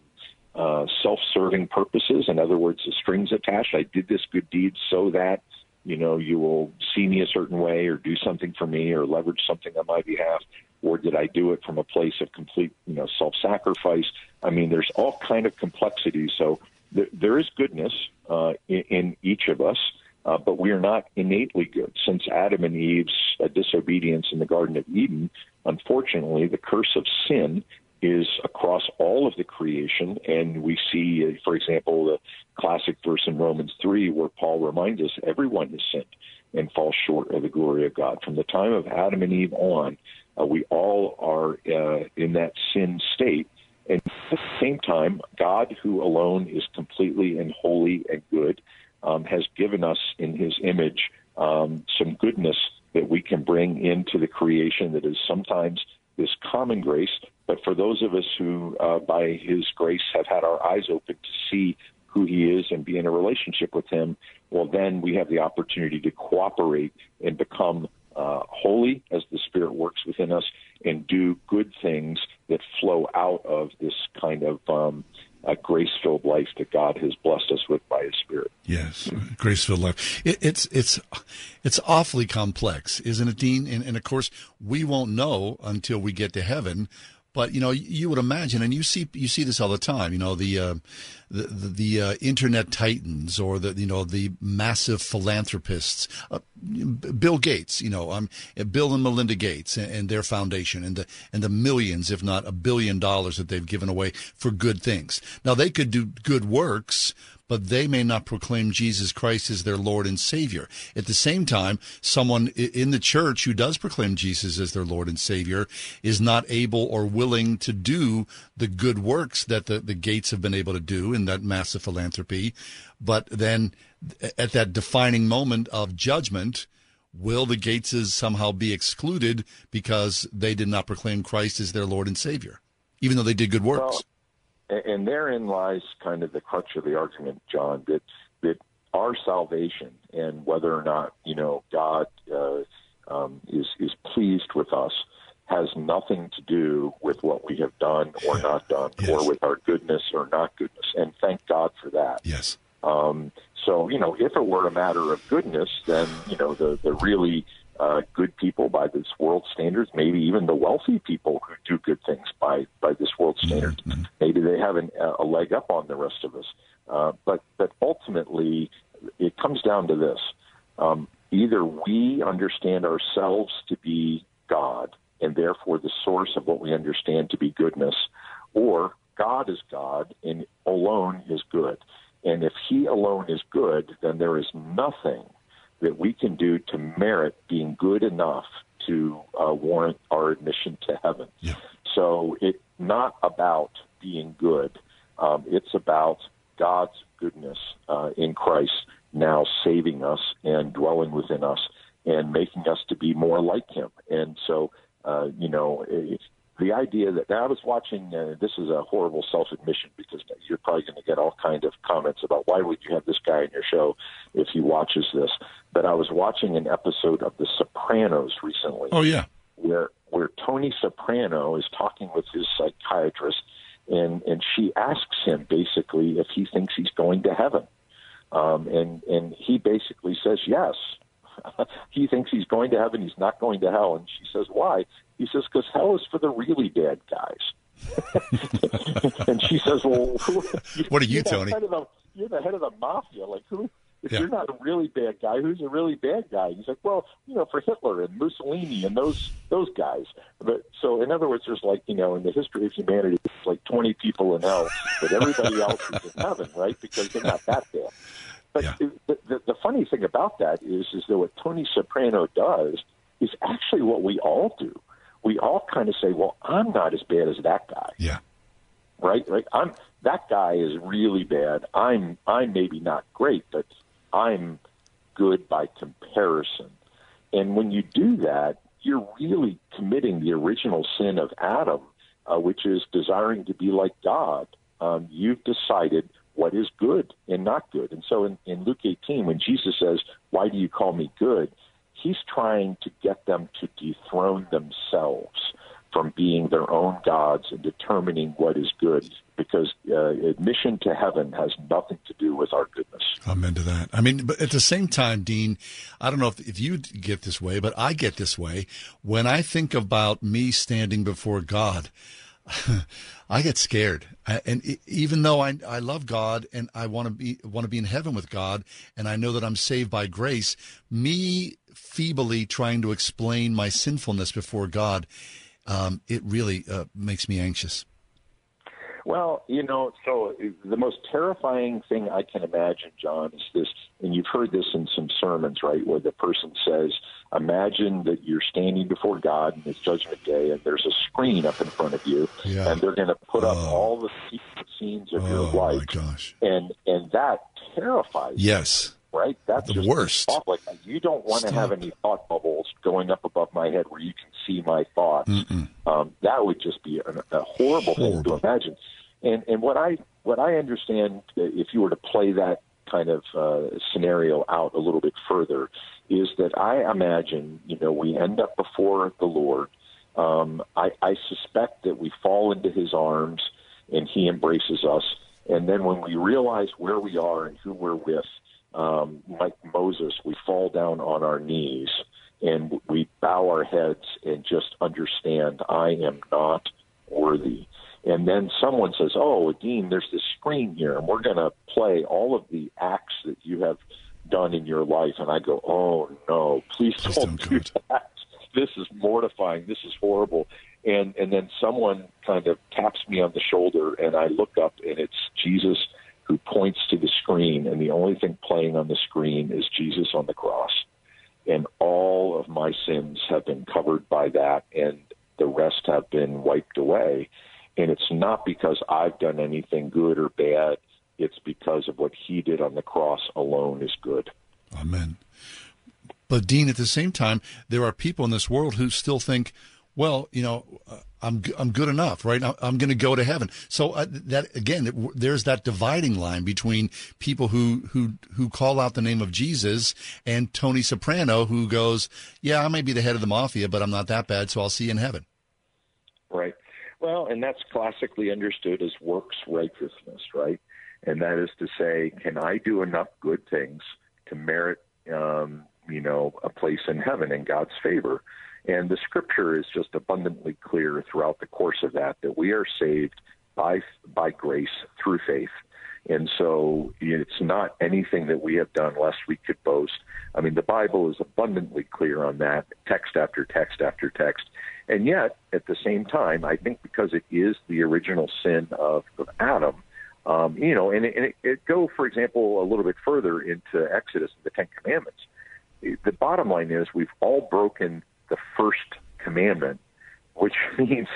uh, self-serving purposes? In other words, the strings attached. I did this good deed so that you know you will see me a certain way or do something for me or leverage something on my behalf or did i do it from a place of complete you know self-sacrifice i mean there's all kind of complexities so th- there is goodness uh, in, in each of us uh, but we are not innately good. Since Adam and Eve's uh, disobedience in the Garden of Eden, unfortunately, the curse of sin is across all of the creation. And we see, uh, for example, the classic verse in Romans 3 where Paul reminds us everyone has sinned and falls short of the glory of God. From the time of Adam and Eve on, uh, we all are uh, in that sin state. And at the same time, God, who alone is completely and holy and good, um, has given us in his image um, some goodness that we can bring into the creation that is sometimes this common grace. But for those of us who, uh, by his grace, have had our eyes open to see who he is and be in a relationship with him, well, then we have the opportunity to cooperate and become uh, holy as the Spirit works within us and do good things that flow out of this kind of um, a grace-filled life that God has blessed us with by His Spirit. Yes, grace-filled life. It, it's it's it's awfully complex, isn't it, Dean? And, and of course, we won't know until we get to heaven but you know, you would imagine, and you see you see this all the time. You know, the uh, the the, uh, internet titans or the you know the massive philanthropists, uh, Bill Gates. You know, um, Bill and Melinda Gates and, and, their foundation, and the and the millions, if not a billion dollars that they've given away for good things. Now they could do good works, but they may not proclaim Jesus Christ as their Lord and Savior. At the same time, someone in the church who does proclaim Jesus as their Lord and Savior is not able or willing to do the good works that the, the Gates have been able to do in that massive philanthropy. But then at that defining moment of judgment, will the Gateses somehow be excluded because they did not proclaim Christ as their Lord and Savior, even though they did good works? Well, and therein lies kind of the crutch of the argument, John, that that our salvation and whether or not you know God uh, um, is is pleased with us has nothing to do with what we have done or yeah. not done, yes. or with our goodness or not goodness. And thank God for that. Yes. Um, so you know, if it were a matter of goodness, then you know the the really uh, good people by this world standards, maybe even the wealthy people who do good things by by this world mm-hmm. standards. Mm-hmm. Maybe they have an, a leg up on the rest of us. Uh, but but ultimately, it comes down to this: um, either we understand ourselves to be God, and therefore the source of what we understand to be goodness, or God is God and alone is good. And if He alone is good, then there is nothing that we can do to merit being good enough to uh, warrant our admission to heaven. Yeah. So it's not about being good. Um, it's about God's goodness uh, in Christ now saving us and dwelling within us and making us to be more like Him. And so, uh, you know, the idea that now I was watching. Uh, this is a horrible self-admission because you're probably going to get all kind of comments about why would you have this guy in your show if he watches this. But I was watching an episode of The Sopranos recently. Oh yeah, where where Tony Soprano is talking with his psychiatrist, and and she asks him basically if he thinks he's going to heaven, um, and and he basically says yes. <laughs> he thinks he's going to heaven. He's not going to hell. And she says, "Why?" He says, "Because hell is for the really bad guys." <laughs> and she says, "Well, <laughs> who, what are you, Tony? the- you're the head of the mafia. Like who? If Yeah. you're not a really bad guy, who's a really bad guy? He's like, well, you know, for Hitler and Mussolini and those those guys. But so, in other words, there's like, you know, in the history of humanity, it's like 20 people in hell, but everybody else is in heaven, right? Because they're not that bad. But the, the, the funny thing about that is, is that what Tony Soprano does is actually what we all do. We all kind of say, well, I'm not as bad as that guy. Yeah. Right. Right. I'm that guy is really bad. I'm I'm maybe not great, but I'm good by comparison. And when you do that, you're really committing the original sin of Adam, uh, which is desiring to be like God. Um, you've decided what is good and not good. And so in, in Luke 18, when Jesus says, Why do you call me good? He's trying to get them to dethrone themselves from being their own gods and determining what is good because uh, admission to heaven has nothing to do with our goodness. Amen to that. I mean, but at the same time, Dean, I don't know if, if you get this way, but I get this way. When I think about me standing before God, <laughs> I get scared. I, and e- even though I, I love God and I want to be want to be in heaven with God, and I know that I'm saved by grace, me feebly trying to explain my sinfulness before God, um, it really uh, makes me anxious. Well, you know, so the most terrifying thing I can imagine, John, is this, and you've heard this in some sermons, right, where the person says, Imagine that you're standing before God in His judgment day, and there's a screen up in front of you, Yeah. and they're going to put up all the scenes of your Oh, life. my gosh. And, and that terrifies you Yes. right? That's The just worst. Like you don't want to have any thought bubbles going up above my head where you can see my thoughts. Um, that would just be a, a horrible, thing to imagine. And and what I what I understand, uh, if you were to play that kind of uh, scenario out a little bit further, is that I imagine you know we end up before the Lord. Um, I, I suspect that we fall into His arms and He embraces us. And then when we realize where we are and who we're with, um, like Moses, we fall down on our knees and we bow our heads and just understand I am not worthy. And then someone says, "Oh, Dean, there's this screen here, and we're going to play all of the acts that you have done in your life." And I go, "Oh no, please, don't, do that. This is mortifying. This is horrible." And and then someone kind of taps me on the shoulder, and I look up, and it's Jesus who points to the screen, and the only thing playing on the screen is Jesus on the cross. And all of my sins have been covered by that, and the rest have been wiped away. And it's not because I've done anything good or bad, it's because of what he did on the cross alone is good. Amen. But Dean, at the same time, there are people in this world who still think, well, you know, uh, I'm I'm good enough, right? I'm, I'm going to go to heaven. So uh, that again, there's that dividing line between people who who who call out the name of Jesus and Tony Soprano, who goes, "Yeah, I may be the head of the mafia, but I'm not that bad, so I'll see you in heaven." Right. Well, and that's classically understood as works righteousness, right? And that is to say, can I do enough good things to merit, um, you know, a place in heaven in God's favor? And the scripture is just abundantly clear throughout the course of that that we are saved by by grace through faith. And so it's not anything that we have done lest we could boast. I mean, the Bible is abundantly clear on that, text after text after text. And yet, at the same time, I think because it is the original sin of, of Adam, um, you know, and, it, and it, it go, for example, a little bit further into Exodus and the Ten Commandments. The bottom line is we've all broken the first commandment, which <laughs> means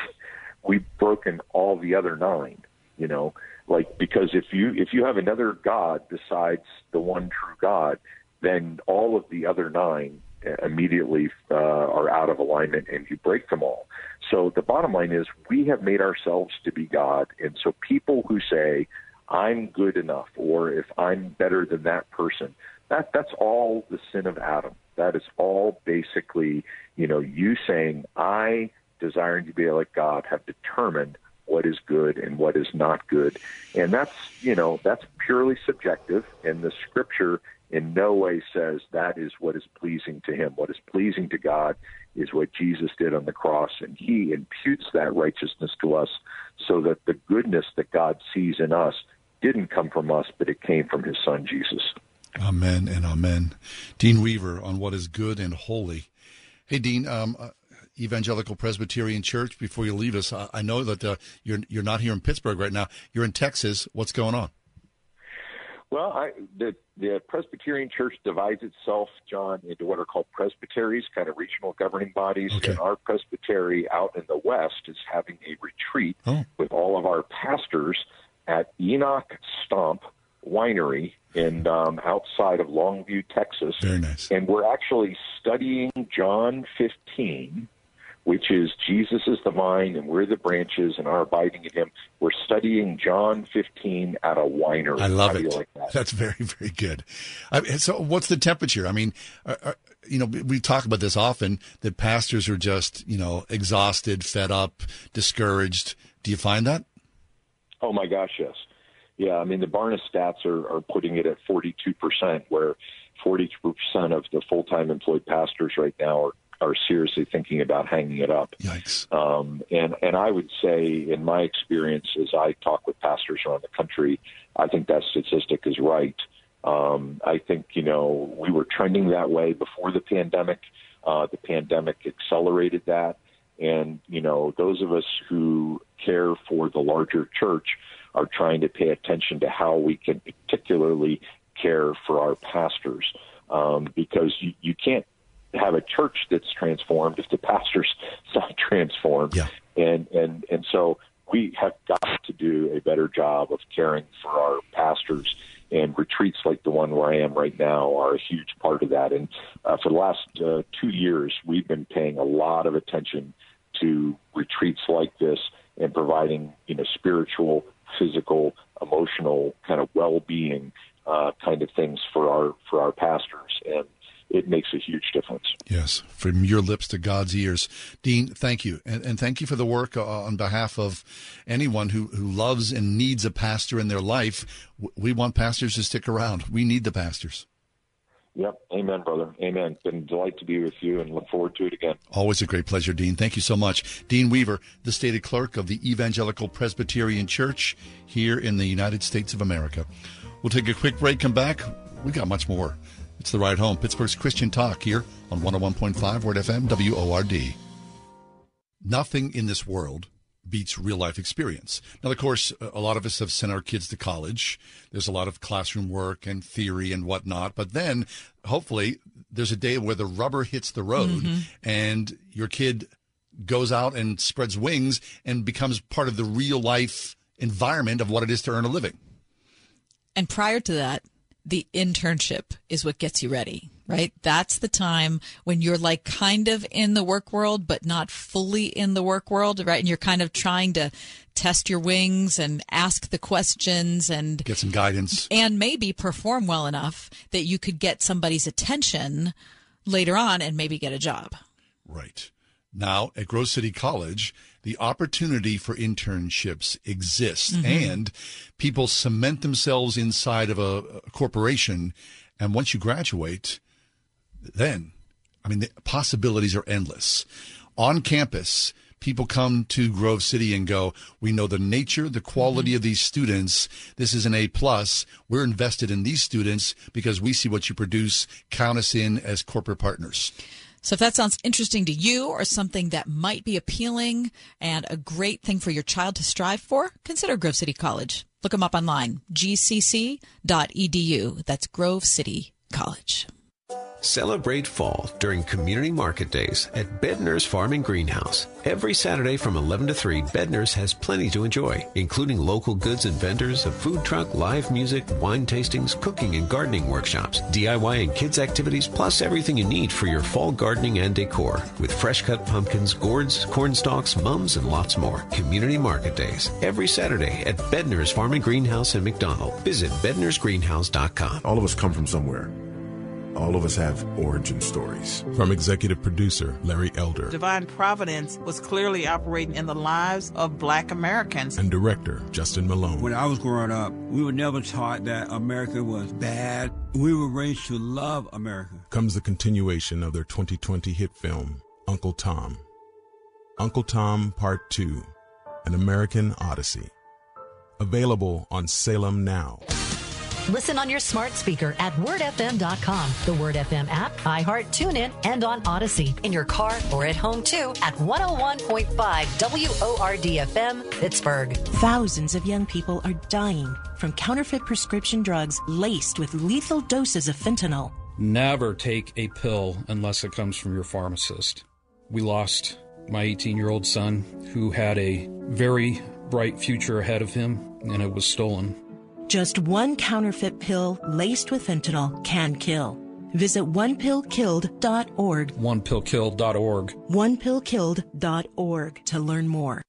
we've broken all the other nine. You know, like because if you if you have another god besides the one true God, then all of the other nine immediately uh, are out of alignment and you break them all. So the bottom line is we have made ourselves to be God. And so people who say, I'm good enough or if I'm better than that person, that that's all the sin of Adam. That is all basically, you know, you saying, I desiring to be like God have determined what is good and what is not good. And that's, you know, that's purely subjective and the scripture in no way says that is what is pleasing to him. What is pleasing to God is what Jesus did on the cross, and he imputes that righteousness to us so that the goodness that God sees in us didn't come from us, but it came from his son, Jesus. Amen and amen. Dean Weaver on what is good and holy. Hey, Dean, um, uh, Evangelical Presbyterian Church, before you leave us, I, I know that uh, you're, you're not here in Pittsburgh right now. You're in Texas. What's going on? Well, I, the the Presbyterian Church divides itself, John, into what are called presbyteries, kind of regional governing bodies. Okay. And our presbytery out in the west is having a retreat oh. with all of our pastors at Enoch Stomp Winery in um, outside of Longview, Texas. Very nice. And we're actually studying John 15 which is Jesus is the vine and we're the branches and are abiding in him. We're studying John 15 at a winery. I love How it. like that? That's very, very good. I, so, what's the temperature? I mean, are, are, you know, we talk about this often that pastors are just, you know, exhausted, fed up, discouraged. Do you find that? Oh my gosh, yes. Yeah, I mean the Barna stats are, are putting it at 42%, where 42% of the full-time employed pastors right now are are seriously thinking about hanging it up. Yikes. Um, and and I would say, in my experience, as I talk with pastors around the country, I think that statistic is right. Um, I think you know we were trending that way before the pandemic. Uh, the pandemic accelerated that, and you know those of us who care for the larger church are trying to pay attention to how we can particularly care for our pastors um, because you, you can't have a church that's transformed if the pastor's <laughs> not transformed. Yeah. And and and so we have got to do a better job of caring for our pastors. And retreats like the one where I am right now are a huge part of that. And uh, for the last uh, two years, we've been paying a lot of attention to retreats like this and providing, you know, spiritual, physical, emotional kind of well-being uh, kind of things for our for our pastors. And it makes a huge difference. Yes, from your lips to God's ears. Dean, thank you. And, and thank you for the work uh, on behalf of anyone who, who loves and needs a pastor in their life. We want pastors to stick around. We need the pastors. Yep. Amen, brother. Amen. Been a delight to be with you and look forward to it again. Always a great pleasure, Dean. Thank you so much. Dean Weaver, the stated clerk of the Evangelical Presbyterian Church here in the United States of America. We'll take a quick break, come back. We got much more. It's the ride home. Pittsburgh's Christian Talk here on 101.5 Word FM WORD. Nothing in this world beats real life experience. Now, of course, a lot of us have sent our kids to college. There's a lot of classroom work and theory and whatnot. But then, hopefully, there's a day where the rubber hits the road Mhm. and your kid goes out and spreads wings and becomes part of the real life environment of what it is to earn a living. And prior to that, the internship is what gets you ready, right? That's the time when you're like kind of in the work world, but not fully in the work world, right? And you're kind of trying to test your wings and ask the questions and Get some guidance. and maybe perform well enough that you could get somebody's attention later on and maybe get a job. Right. Now, at Grove City College, the opportunity for internships exists Mhm. and people cement themselves inside of a, a corporation. And once you graduate, then, I mean, the possibilities are endless. On campus, people come to Grove City and go, we know the nature, the quality of these students. This is an A plus. We're invested in these students because we see what you produce. Count us in as corporate partners. So if that sounds interesting to you or something that might be appealing and a great thing for your child to strive for, consider Grove City College. Look them up online, gcc.edu. That's Grove City College. Celebrate fall during community market days at Bedner's Farm and Greenhouse. Every Saturday from 11 to 3, Bedner's has plenty to enjoy, including local goods and vendors, a food truck, live music, wine tastings, cooking and gardening workshops, DIY and kids activities, plus everything you need for your fall gardening and decor, with fresh cut pumpkins, gourds, corn stalks, mums, and lots more. Community market days every Saturday at Bedner's Farm and Greenhouse in McDonald. Visit bednersgreenhouse.com. All of us come from somewhere. All of us have origin stories. From executive producer Larry Elder Divine Providence was clearly operating in the lives of black Americans. and director Justin Malone. When I was growing up, we were never taught that America was bad. We were raised to love America. comes the continuation of their 2020 hit film, Uncle Tom. Uncle Tom Part 2 An American Odyssey. Available on Salem Now. Listen on your smart speaker at wordfm.com, the Word FM app, iHeart, TuneIn, and on Odyssey. In your car or at home too at 101.5 WORDFM, Pittsburgh. Thousands of young people are dying from counterfeit prescription drugs laced with lethal doses of fentanyl. Never take a pill unless it comes from your pharmacist. We lost my 18 year old son who had a very bright future ahead of him, and it was stolen. Just one counterfeit pill laced with fentanyl can kill. Visit onepillkilled.org. OnePillKill.org. Onepillkilled.org to learn more.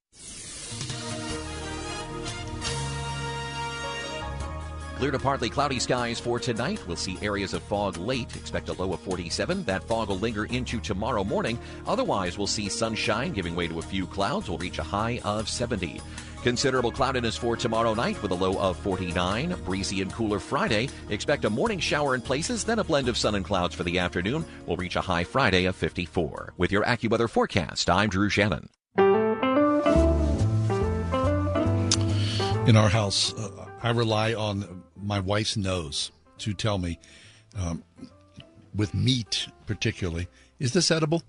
Clear to partly cloudy skies for tonight. We'll see areas of fog late. Expect a low of 47. That fog will linger into tomorrow morning. Otherwise, we'll see sunshine giving way to a few clouds. We'll reach a high of 70. Considerable cloudiness for tomorrow night with a low of 49. Breezy and cooler Friday. Expect a morning shower in places, then a blend of sun and clouds for the afternoon. We'll reach a high Friday of 54. With your AccuWeather forecast, I'm Drew Shannon. In our house, uh, I rely on my wife's nose to tell me, um, with meat particularly, is this edible?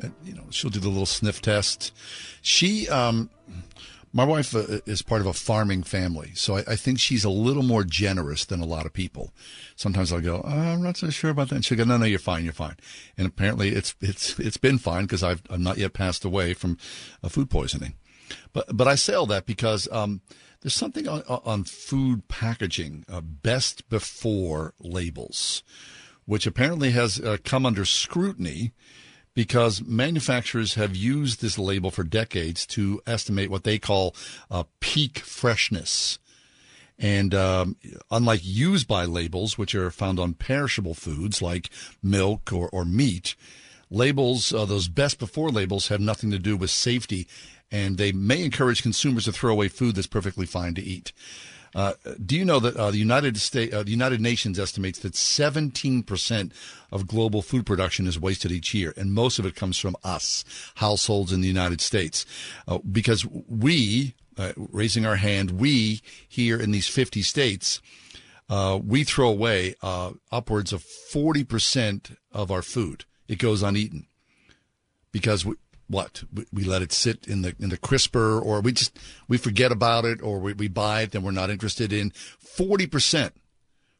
Uh, you know, she'll do the little sniff test. She, um, my wife uh, is part of a farming family, so I, I think she's a little more generous than a lot of people. Sometimes I'll go, oh, I'm not so sure about that. And she'll go, No, no, you're fine, you're fine. And apparently, it's it's it's been fine because I've I'm not yet passed away from uh, food poisoning. But but I say all that because um, there's something on, on food packaging, uh, best before labels, which apparently has uh, come under scrutiny because manufacturers have used this label for decades to estimate what they call uh, peak freshness. And um, unlike use by labels, which are found on perishable foods like milk or, or meat, labels, uh, those best before labels, have nothing to do with safety, and they may encourage consumers to throw away food that's perfectly fine to eat. Uh, do you know that uh, the United States, uh, the United Nations estimates that 17% of global food production is wasted each year, and most of it comes from us, households in the United States, uh, because we, uh, raising our hand, we here in these 50 states, we throw away upwards of 40% of our food. It goes uneaten because we, what? We, let it sit in the in the crisper or we just we forget about it or we, we buy it and we're not interested in. 40%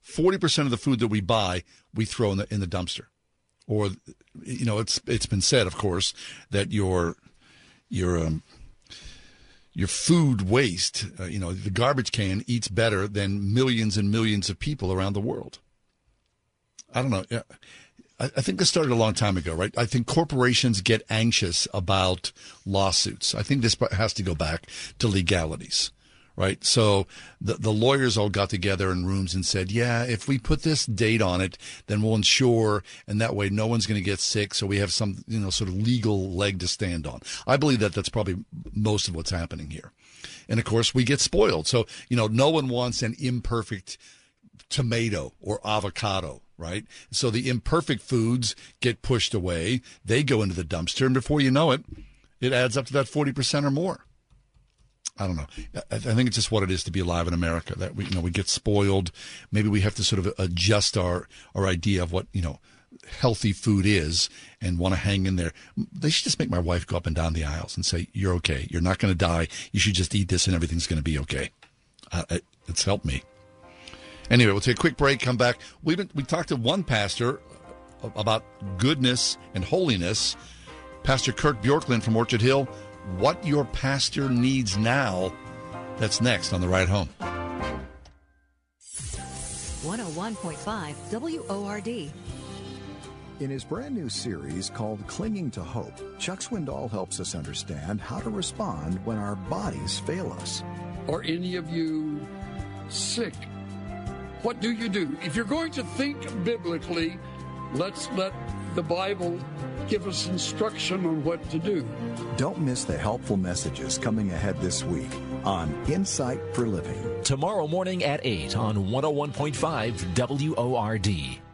40% of the food that we buy we throw in the in the dumpster. Or you know it's it's been said of course that your your um, your food waste uh, you know the garbage can eats better than millions and millions of people around the world. I don't know I I think this started a long time ago, right? I think corporations get anxious about lawsuits. I think this has to go back to legalities, right? So the, the lawyers all got together in rooms and said, yeah, if we put this date on it, then we'll ensure, and that way no one's going to get sick. So we have some, you know, sort of legal leg to stand on. I believe that that's probably most of what's happening here. And of course, we get spoiled. So, you know, no one wants an imperfect tomato or avocado, right? So the imperfect foods get pushed away. They go into the dumpster, and before you know it, it adds up to that 40% or more. I don't know. I think it's just what it is to be alive in America that we, you know, we get spoiled. Maybe we have to sort of adjust our, our idea of what, you know, healthy food is and want to hang in there. They should just make my wife go up and down the aisles and say, you're okay. You're not going to die. You should just eat this and everything's going to be okay. Uh, it's helped me. Anyway, we'll take a quick break. Come back. We've we talked to one pastor about goodness and holiness. Pastor Kurt Bjorklund from Orchard Hill, what your pastor needs now. That's next on the ride home. 101.5 WORD. In his brand new series called Clinging to Hope, Chuck Swindoll helps us understand how to respond when our bodies fail us. Are any of you sick? What do you do? If you're going to think biblically, let's let the Bible give us instruction on what to do. Don't miss the helpful messages coming ahead this week on Insight for Living. Tomorrow morning at 8 on 101.5 WORD.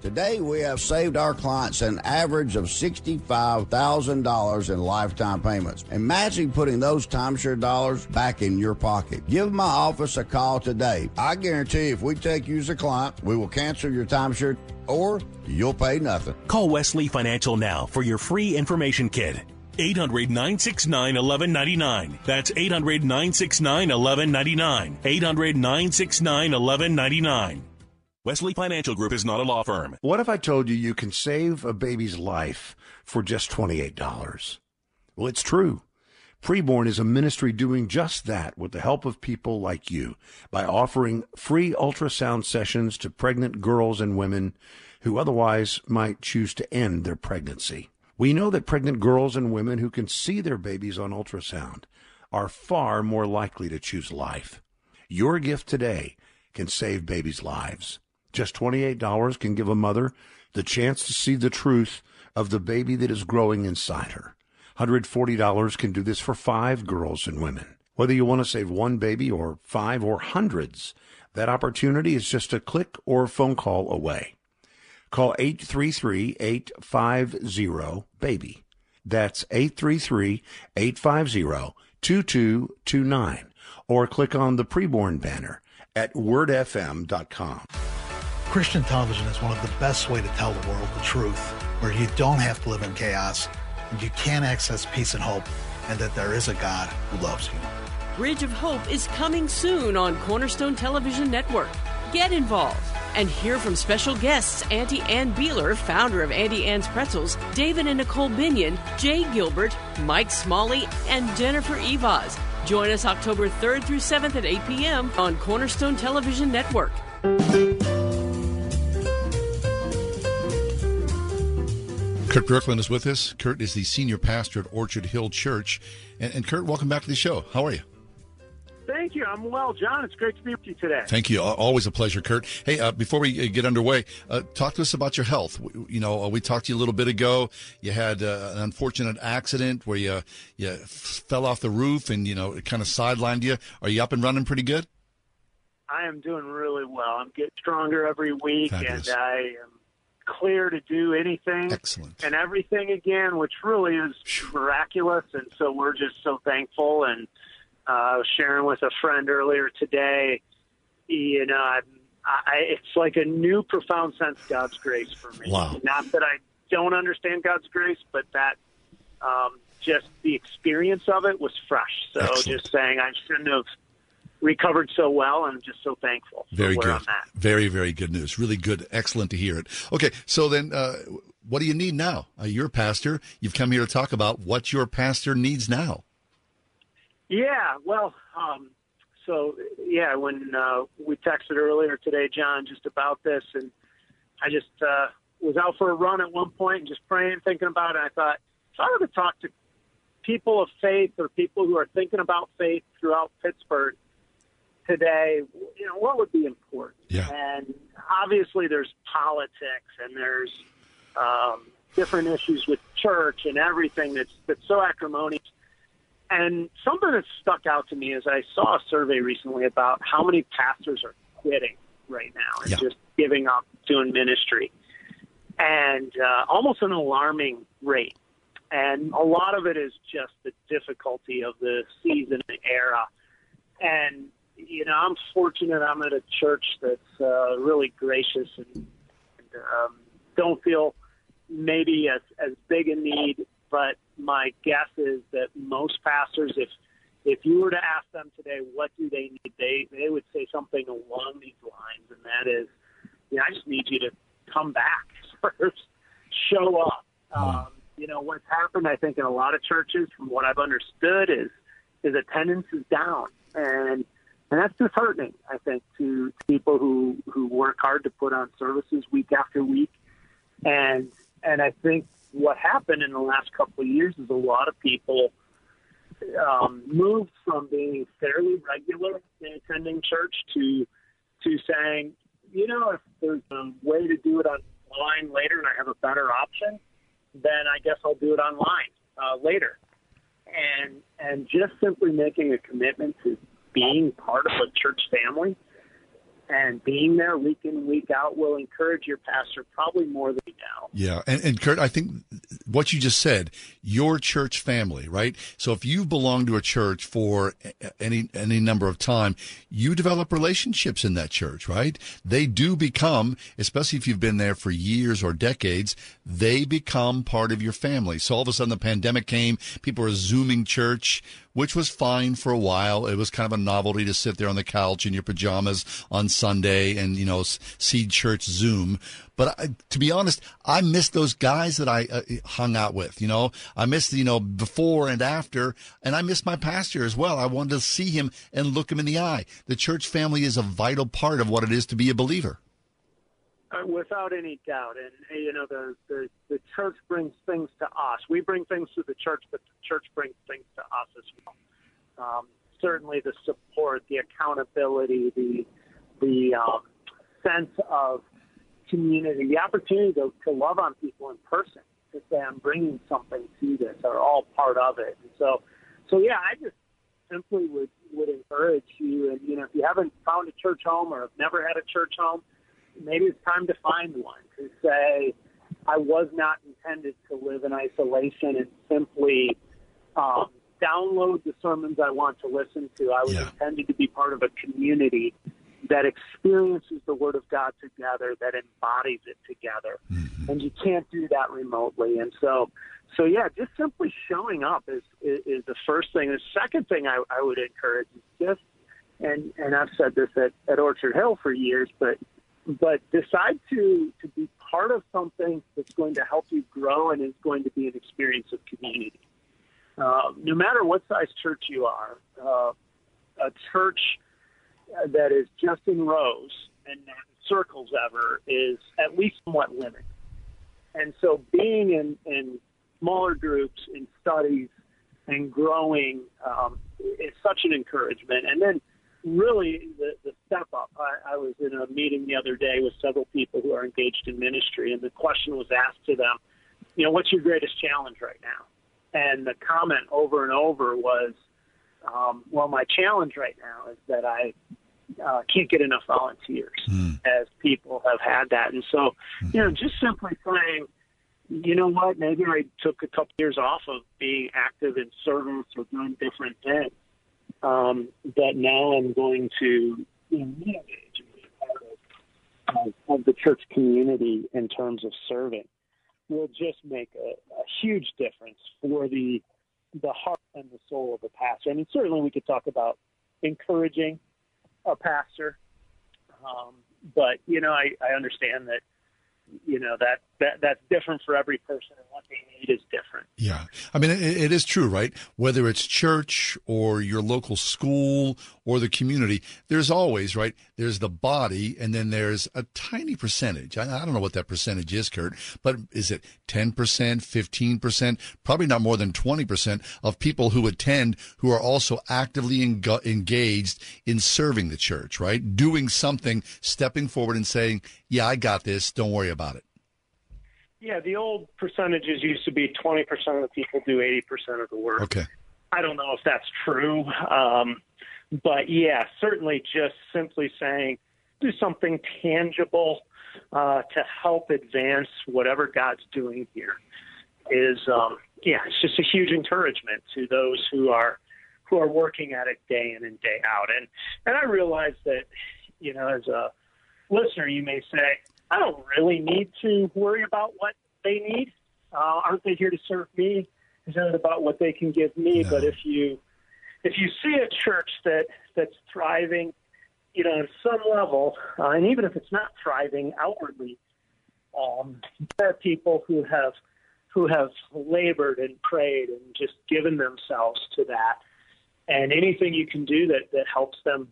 Today, we have saved our clients an average of $65,000 in lifetime payments. Imagine putting those timeshare dollars back in your pocket. Give my office a call today. I guarantee if we take you as a client, we will cancel your timeshare or you'll pay nothing. Call Wesley Financial now for your free information kit. 800 969 1199. That's 800 969 1199. 800 969 1199. Wesley Financial Group is not a law firm. What if I told you you can save a baby's life for just $28? Well, it's true. Preborn is a ministry doing just that with the help of people like you by offering free ultrasound sessions to pregnant girls and women who otherwise might choose to end their pregnancy. We know that pregnant girls and women who can see their babies on ultrasound are far more likely to choose life. Your gift today can save babies' lives. Just $28 can give a mother the chance to see the truth of the baby that is growing inside her. $140 can do this for five girls and women. Whether you want to save one baby or five or hundreds, that opportunity is just a click or a phone call away. Call 833-850-BABY. That's 833-850-2229. Or click on the preborn banner at wordfm.com. Christian television is one of the best way to tell the world the truth, where you don't have to live in chaos and you can access peace and hope, and that there is a God who loves you. Bridge of Hope is coming soon on Cornerstone Television Network. Get involved and hear from special guests Auntie Anne Beiler, founder of Auntie Anne's Pretzels, David and Nicole Binion, Jay Gilbert, Mike Smalley, and Jennifer Eivaz. Join us October 3rd through 7th at 8 p.m. on Cornerstone Television Network. Kurt Bjorklund is with us. Kurt is the senior pastor at Orchard Hill Church. And, and, Kurt, welcome back to the show. How are you? Thank you. I'm well, John. It's great to be with you today. Thank you. Always a pleasure, Kurt. Hey, uh, before we get underway, uh, talk to us about your health. You know, uh, we talked to you a little bit ago. You had uh, an unfortunate accident where you you fell off the roof and you know it kind of sidelined you. Are you up and running pretty good? I am doing really well. I'm getting stronger every week, Fabulous. and I am clear to do anything Excellent. and everything again, which really is miraculous. And so we're just so thankful. And uh, I was sharing with a friend earlier today, you know, I, I, it's like a new profound sense of God's grace for me. Wow. Not that I don't understand God's grace, but that um, just the experience of it was fresh. So Excellent. just saying I shouldn't have recovered so well and just so thankful for Very good. I'm. Very, very good news. Really good. Excellent to hear it. Okay, so then uh, what do you need now? Uh, you're a pastor. You've come here to talk about what your pastor needs now. Yeah, well, um, so yeah, when uh, we texted earlier today, John, just about this, and I just uh, was out for a run at one point and just praying, thinking about it. I thought if I were to talk to people of faith or people who are thinking about faith throughout Pittsburgh today, you know, what would be important? Yeah. And obviously, there's politics and there's um, different issues with church and everything that's that's so acrimonious. And something that stuck out to me is I saw a survey recently about how many pastors are quitting right now and Yeah. just giving up doing ministry. And uh, almost an alarming rate. And a lot of it is just the difficulty of the season and era. And you know, I'm fortunate. I'm at a church that's uh, really gracious and, and um, don't feel maybe as as big a need. But my guess is that most pastors, if if you were to ask them today, what do they need, they they would say something along these lines, and that is, you know, I just need you to come back <laughs> first, show up. Um, you know, what's happened, I think, in a lot of churches, from what I've understood, is is attendance is down, and and that's disheartening. I think to people who who work hard to put on services week after week, and and I think what happened in the last couple of years is a lot of people um, moved from being fairly regular in attending church to to saying, you know, if there's a way to do it online later and I have a better option, then I guess I'll do it online uh, later. And and just simply making a commitment to being part of a church family and being there week in week out will encourage your pastor probably more than now. Yeah, and, and Kurt, I think what you just said, your church family, right? So if you belong to a church for any any number of time, you develop relationships in that church, right? They do become, especially if you've been there for years or decades, they become part of your family. So all of a sudden the pandemic came, people were zooming church which was fine for a while. It was kind of a novelty to sit there on the couch in your pajamas on Sunday and, you know, see church Zoom. But I, to be honest, I miss those guys that I uh, hung out with. You know, I miss, you know, before and after, and I miss my pastor as well. I wanted to see him and look him in the eye. The church family is a vital part of what it is to be a believer. Uh, without any doubt, and you know the, the the church brings things to us. We bring things to the church, but the church brings things to us as well. Um, certainly, the support, the accountability, the the um, sense of community, the opportunity to, to love on people in person, to say I'm bringing something to this, are all part of it. And so, so yeah, I just simply would would encourage you, and you know, if you haven't found a church home or have never had a church home maybe it's time to find one to say I was not intended to live in isolation and simply um, download the sermons I want to listen to. I was yeah. intended to be part of a community that experiences the Word of God together, that embodies it together, mm-hmm. and you can't do that remotely. And so, so yeah, just simply showing up is is, is the first thing. The second thing I, I would encourage is just, and and I've said this at, at Orchard Hill for years, but but decide to to be part of something that's going to help you grow and is going to be an experience of community. Uh, no matter what size church you are, uh, a church that is just in rows and not in circles ever is at least somewhat limited. And so, being in, in smaller groups, in studies, and growing um, is such an encouragement. And then really the, the. I, I was in a meeting the other day with several people who are engaged in ministry, and the question was asked to them, you know, what's your greatest challenge right now? And the comment over and over was, um, well, my challenge right now is that I uh, can't get enough volunteers, mm. as people have had that. And so, mm. you know, just simply saying, you know what, maybe I took a couple years off of being active in service or doing different things um, but now I'm going to engage part of, of the church community in terms of serving will just make a, a huge difference for the the heart and the soul of the pastor. I mean, certainly we could talk about encouraging a pastor, um, but you know, I, I understand that you know that that that's different for every person and what they need is different. Yeah. I mean it, it is true right? Whether it's church or your local school or the community there's always right there's the body and then there's a tiny percentage. I, I don't know what that percentage is kurt but is it 10% 15% probably not more than 20% of people who attend who are also actively en- engaged in serving the church right? Doing something stepping forward and saying yeah i got this. Don't worry about it yeah, the old percentages used to be 20% of the people do 80% of the work. Okay. I don't know if that's true. Um, but yeah, certainly just simply saying do something tangible uh, to help advance whatever God's doing here is, um, yeah, it's just a huge encouragement to those who are who are working at it day in and day out. And and I realize that, you know, as a listener, you may say, I don't really need to worry about what they need. Uh, aren't they here to serve me? Isn't it about what they can give me? No. But if you if you see a church that that's thriving, you know, on some level, uh, and even if it's not thriving outwardly, um, there are people who have who have labored and prayed and just given themselves to that. And anything you can do that that helps them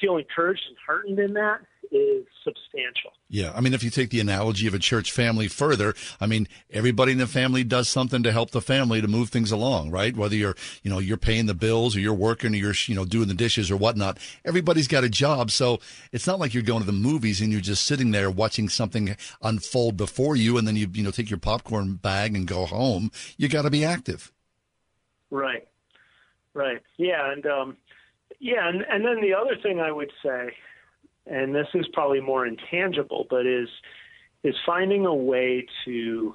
feel encouraged and heartened in that is substantial. Yeah, I mean, if you take the analogy of a church family further, I mean, everybody in the family does something to help the family to move things along, right? Whether you're, you know, you're paying the bills or you're working or you're, you know, doing the dishes or whatnot. Everybody's got a job, so it's not like you're going to the movies and you're just sitting there watching something unfold before you, and then you, you know, take your popcorn bag and go home. You got to be active. Right. Right. Yeah, and um, yeah, and, and then the other thing I would say and this is probably more intangible, but is is finding a way to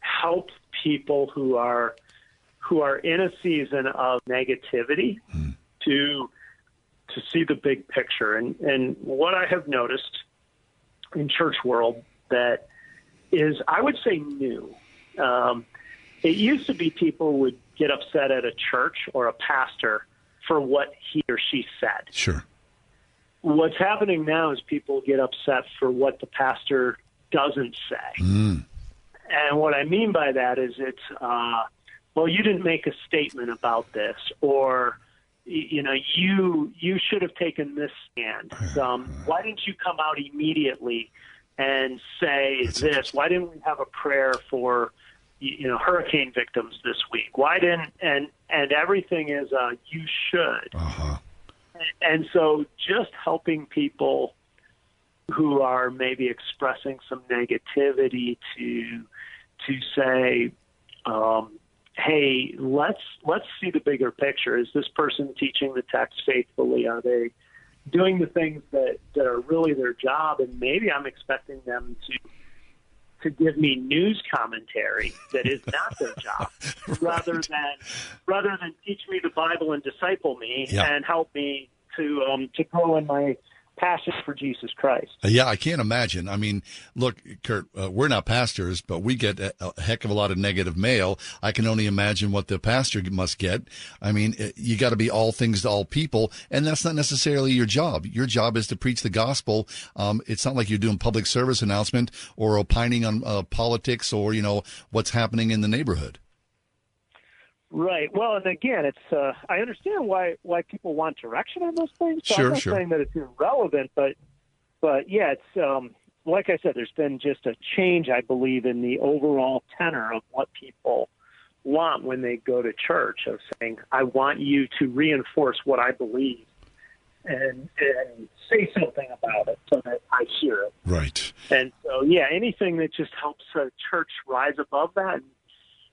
help people who are who are in a season of negativity mm. to to see the big picture. And and what I have noticed in church world that is I would say new. Um, it used to be people would get upset at a church or a pastor for what he or she said. Sure what's happening now is people get upset for what the pastor doesn't say. Mm. And what I mean by that is it's, uh, well, you didn't make a statement about this, or you know, you you should have taken this stand. Um, why didn't you come out immediately and say That's this? Why didn't we have a prayer for you know hurricane victims this week? Why didn't and and everything is uh, you should. Uh-huh and so just helping people who are maybe expressing some negativity to to say um, hey let's let's see the bigger picture is this person teaching the text faithfully are they doing the things that that are really their job and maybe i'm expecting them to to give me news commentary that is not their job <laughs> right. rather than rather than teach me the bible and disciple me and help me to um, to grow in my passion for Jesus Christ. Uh, yeah, I can't imagine. I mean, look, Kurt, uh, we're not pastors, but we get a, a, heck of a lot of negative mail. I can only imagine what the pastor must get. I mean, uh, you got to be all things to all people, and that's not necessarily your job. Your job is to preach the gospel. Um, it's not like you're doing public service announcement or opining on uh, politics or you know what's happening in the neighborhood. Right. Well, and again, it's uh, I understand why why people want direction on those things. So sure, I'm not sure. saying that it's irrelevant, but but yeah, it's um, like I said, there's been just a change, I believe, in the overall tenor of what people want when they go to church. Of saying, I want you to reinforce what I believe, and and say something about it so that I hear it. Right. And so, yeah, anything that just helps a church rise above that and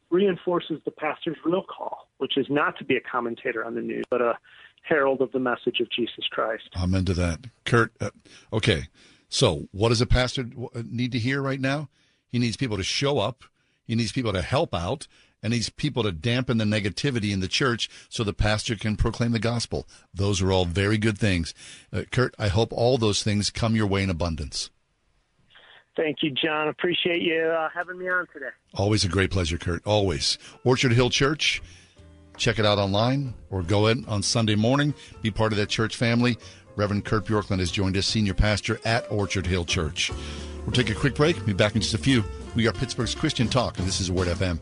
reinforces the pastor's real call, which is not to be a commentator on the news, but a herald of the message of Jesus Christ. Amen to that. Kurt, uh, okay. So, what does a pastor uh, need to hear right now? He needs people to show up, he needs people to help out, and he needs people to dampen the negativity in the church so the pastor can proclaim the gospel. Those are all very good things. Uh, Kurt, I hope all those things come your way in abundance. Thank you, John. Appreciate you uh, having me on today. Always a great pleasure, Kurt. Always. Orchard Hill Church. Check it out online or go in on Sunday morning. Be part of that church family. Reverend Kurt Bjorklund has joined us, senior pastor at Orchard Hill Church. We'll take a quick break. Be back in just a few. We are Pittsburgh's Christian Talk, and this is Word FM.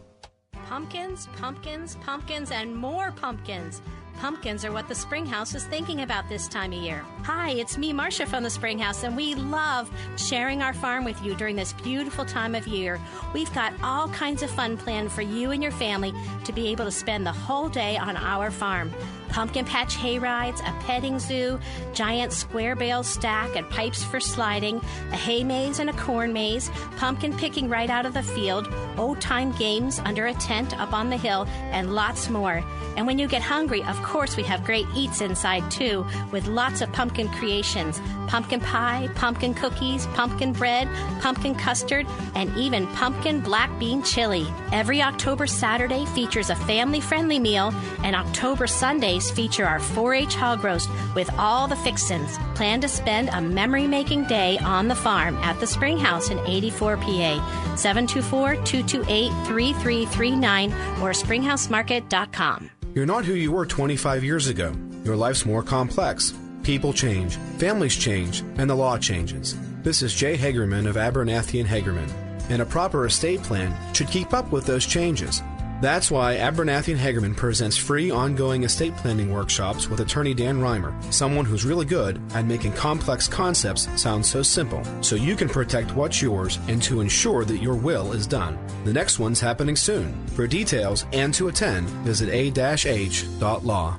Pumpkins, pumpkins, pumpkins, and more pumpkins. Pumpkins are what the Springhouse is thinking about this time of year. Hi, it's me, Marcia from the Springhouse, and we love sharing our farm with you during this beautiful time of year. We've got all kinds of fun planned for you and your family to be able to spend the whole day on our farm. pumpkin patch hay rides, a petting zoo, giant square bale stack and pipes for sliding, a hay maze and a corn maze, pumpkin picking right out of the field, old time games under a tent up on the hill, and lots more. And when you get hungry, of course, we have great eats inside too, with lots of pumpkin creations pumpkin pie, pumpkin cookies, pumpkin bread, pumpkin custard, and even pumpkin black bean chili. Every October Saturday features a family friendly meal, and October Sundays feature our 4 H hog roast with all the fixins. Plan to spend a memory making day on the farm at the Spring House in 84 PA. 724 228 3339 or springhousemarket.com. You're not who you were 25 years ago. Your life's more complex. People change, families change, and the law changes. This is Jay Hagerman of Abernathy and Hagerman, and a proper estate plan should keep up with those changes. That's why Abernathy and Hagerman presents free ongoing estate planning workshops with attorney Dan Reimer, someone who's really good at making complex concepts sound so simple, so you can protect what's yours and to ensure that your will is done. The next one's happening soon. For details and to attend, visit a-h.law.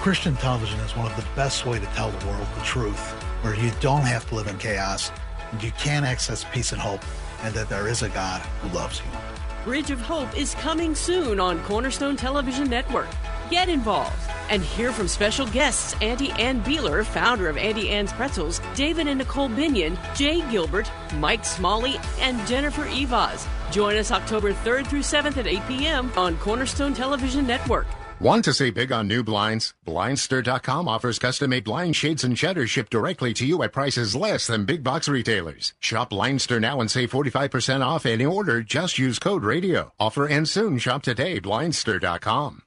Christian television is one of the best way to tell the world the truth, where you don't have to live in chaos, and you can access peace and hope, and that there is a God who loves you. Bridge of Hope is coming soon on Cornerstone Television Network. Get involved and hear from special guests Auntie Anne Beiler, founder of Auntie Anne's Pretzels, David and Nicole Binion, Jay Gilbert, Mike Smalley, and Jennifer Eivaz. Join us October 3rd through 7th at 8 p.m. on Cornerstone Television Network. Want to save big on new blinds? Blindster.com offers custom made blind shades and shutters shipped directly to you at prices less than big box retailers. Shop Blindster now and save 45% off any order. Just use code radio. Offer ends soon. Shop today. Blindster.com.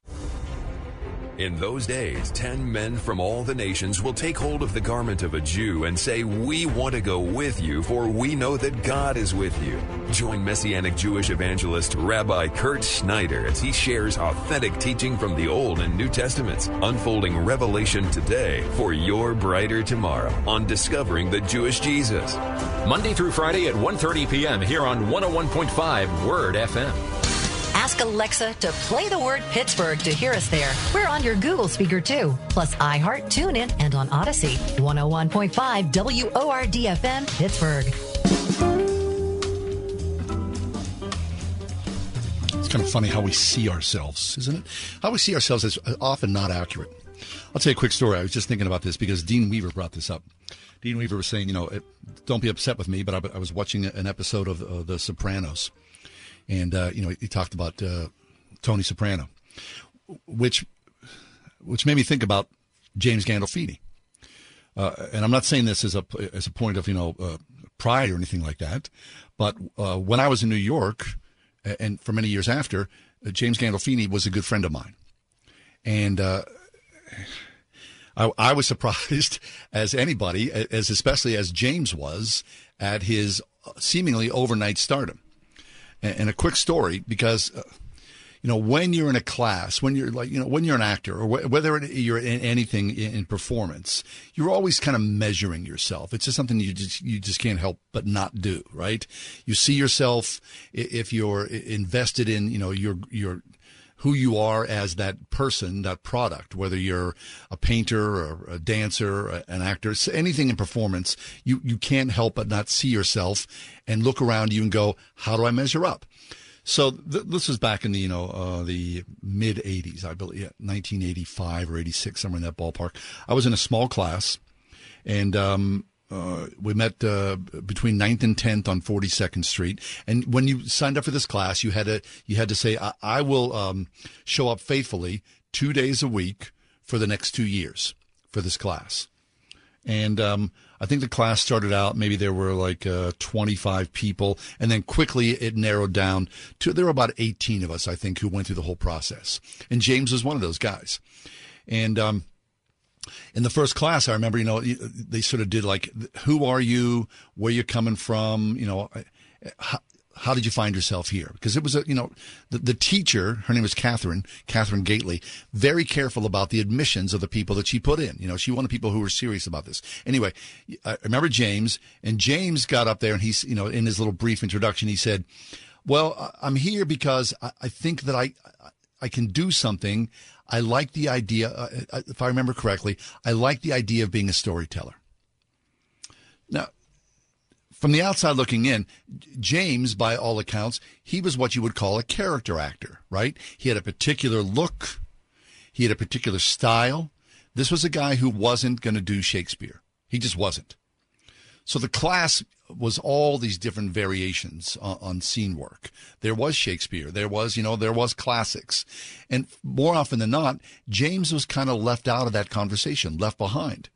In those days, ten men from all the nations will take hold of the garment of a Jew and say, We want to go with you, for we know that God is with you. Join Messianic Jewish evangelist Rabbi Kirt Schneider as he shares authentic teaching from the Old and New Testaments, unfolding revelation today for your brighter tomorrow on Discovering the Jewish Jesus. Monday through Friday at 1.30 p.m. here on 101.5 Word FM. Ask Alexa to play the word Pittsburgh to hear us there. We're on your Google speaker too, plus iHeart, TuneIn, and on Audacy. 101.5 WORDFM, Pittsburgh. It's kind of funny how we see ourselves, isn't it? How we see ourselves is often not accurate. I'll tell you a quick story. I was just thinking about this because Dean Weaver brought this up. Dean Weaver was saying, you know, it, don't be upset with me, but I, I was watching an episode of uh, The Sopranos, and uh, you know, he talked about uh, Tony Soprano, which which made me think about James Gandolfini. Uh, and I'm not saying this as a as a point of you know uh, pride or anything like that, but uh, when I was in New York, and for many years after, James Gandolfini was a good friend of mine, and uh, I, I was <laughs> surprised as anybody, as especially as James was, at his seemingly overnight stardom. And, a quick story because. Uh, you know, when you're in a class, when you're like, you know, when you're an actor or wh- whether you're in anything in, in, performance, you're always kind of measuring yourself. It's just something you just, you just can't help but not do, right? You see yourself if you're invested in, you know, your, your, who you are as that person, that product, whether you're a painter or a dancer, or an actor, anything in performance, you, you can't help but not see yourself and look around you and go, how do I measure up? So th- this was back in the you know uh, the mid '80s, I believe, yeah, 1985 or '86, somewhere in that ballpark. I was in a small class, and um, uh, we met uh, between 9th and 10th on 42nd Street. And when you signed up for this class, you had to you had to say, "I, I will um, show up faithfully two days a week for the next two years for this class." And um, I think the class started out, maybe there were like uh, 25 people, and then quickly it narrowed down to there were about 18 of us, I think, who went through the whole process. And James was one of those guys. And um, in the first class, I remember, you know, they sort of did like, who are you? Where you coming from? You know, how, how did you find yourself here? Because it was a, you know, the, the teacher, her name was Catherine, Catherine Gately, very careful about the admissions of the people that she put in. You know, she wanted people who were serious about this. Anyway, I remember James, and James got up there and he's, you know, in his little brief introduction, he said, well, I'm here because I, I think that I, I can do something. I like the idea, uh, uh, if I remember correctly, I like the idea of being a storyteller. Now, from the outside looking in, James, by all accounts, he was what you would call a character actor, right? He had a particular look, he had a particular style. This was a guy who wasn't going to do Shakespeare. He just wasn't. So the class was all these different variations on, on, scene work. There was Shakespeare. There was, you know, there was classics. And more often than not, James was kind of left out of that conversation, left behind.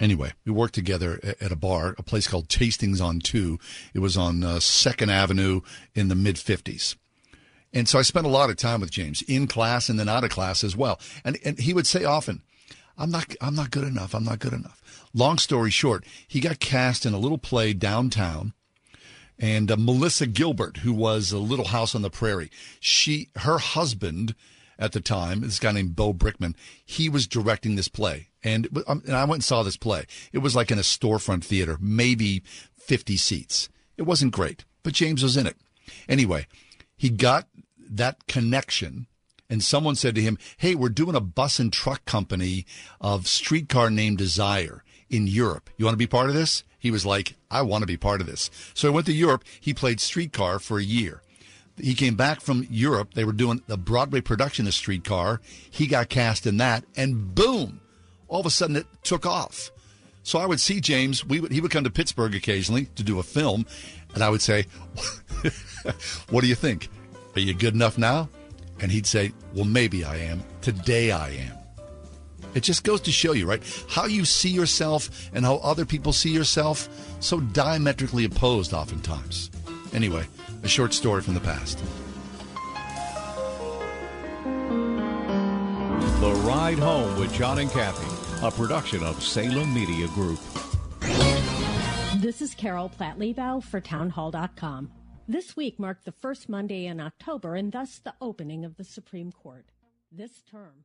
Anyway, we worked together at a bar, a place called Tastings on Two. It was on uh, Second Avenue in the mid 50s. And so I spent a lot of time with James in class and then out of class as well. And, and he would say often, I'm not, I'm not good enough. I'm not good enough. Long story short, he got cast in a little play downtown. And uh, Melissa Gilbert, who was a Little House on the Prairie, she, her husband at the time, this guy named Bo Brinkman, he was directing this play. And, um, and I went and saw this play. It was like in a storefront theater, maybe 50 seats. It wasn't great, but James was in it. Anyway, he got that connection and someone said to him, Hey, we're doing a bus and truck company of streetcar named Desire in Europe. You want to be part of this? He was like, I want to be part of this. So he went to Europe. He played streetcar for a year. He came back from Europe. They were doing the Broadway production of Streetcar. He got cast in that, and boom, all of a sudden it took off. So I would see James. We would, he would come to Pittsburgh occasionally to do a film, and I would say, <laughs> "What do you think? Are you good enough now?" And he'd say, Well, maybe I am. Today I am. It just goes to show you, right? How you see yourself and how other people see yourself, so diametrically opposed oftentimes. Anyway, a short story from the past. The Ride Home with John and Kathy, a production of Salem Media Group. This is Carol Platt Liebau for Townhall.com. This week marked the first Monday in October and thus the opening of the Supreme Court. This term.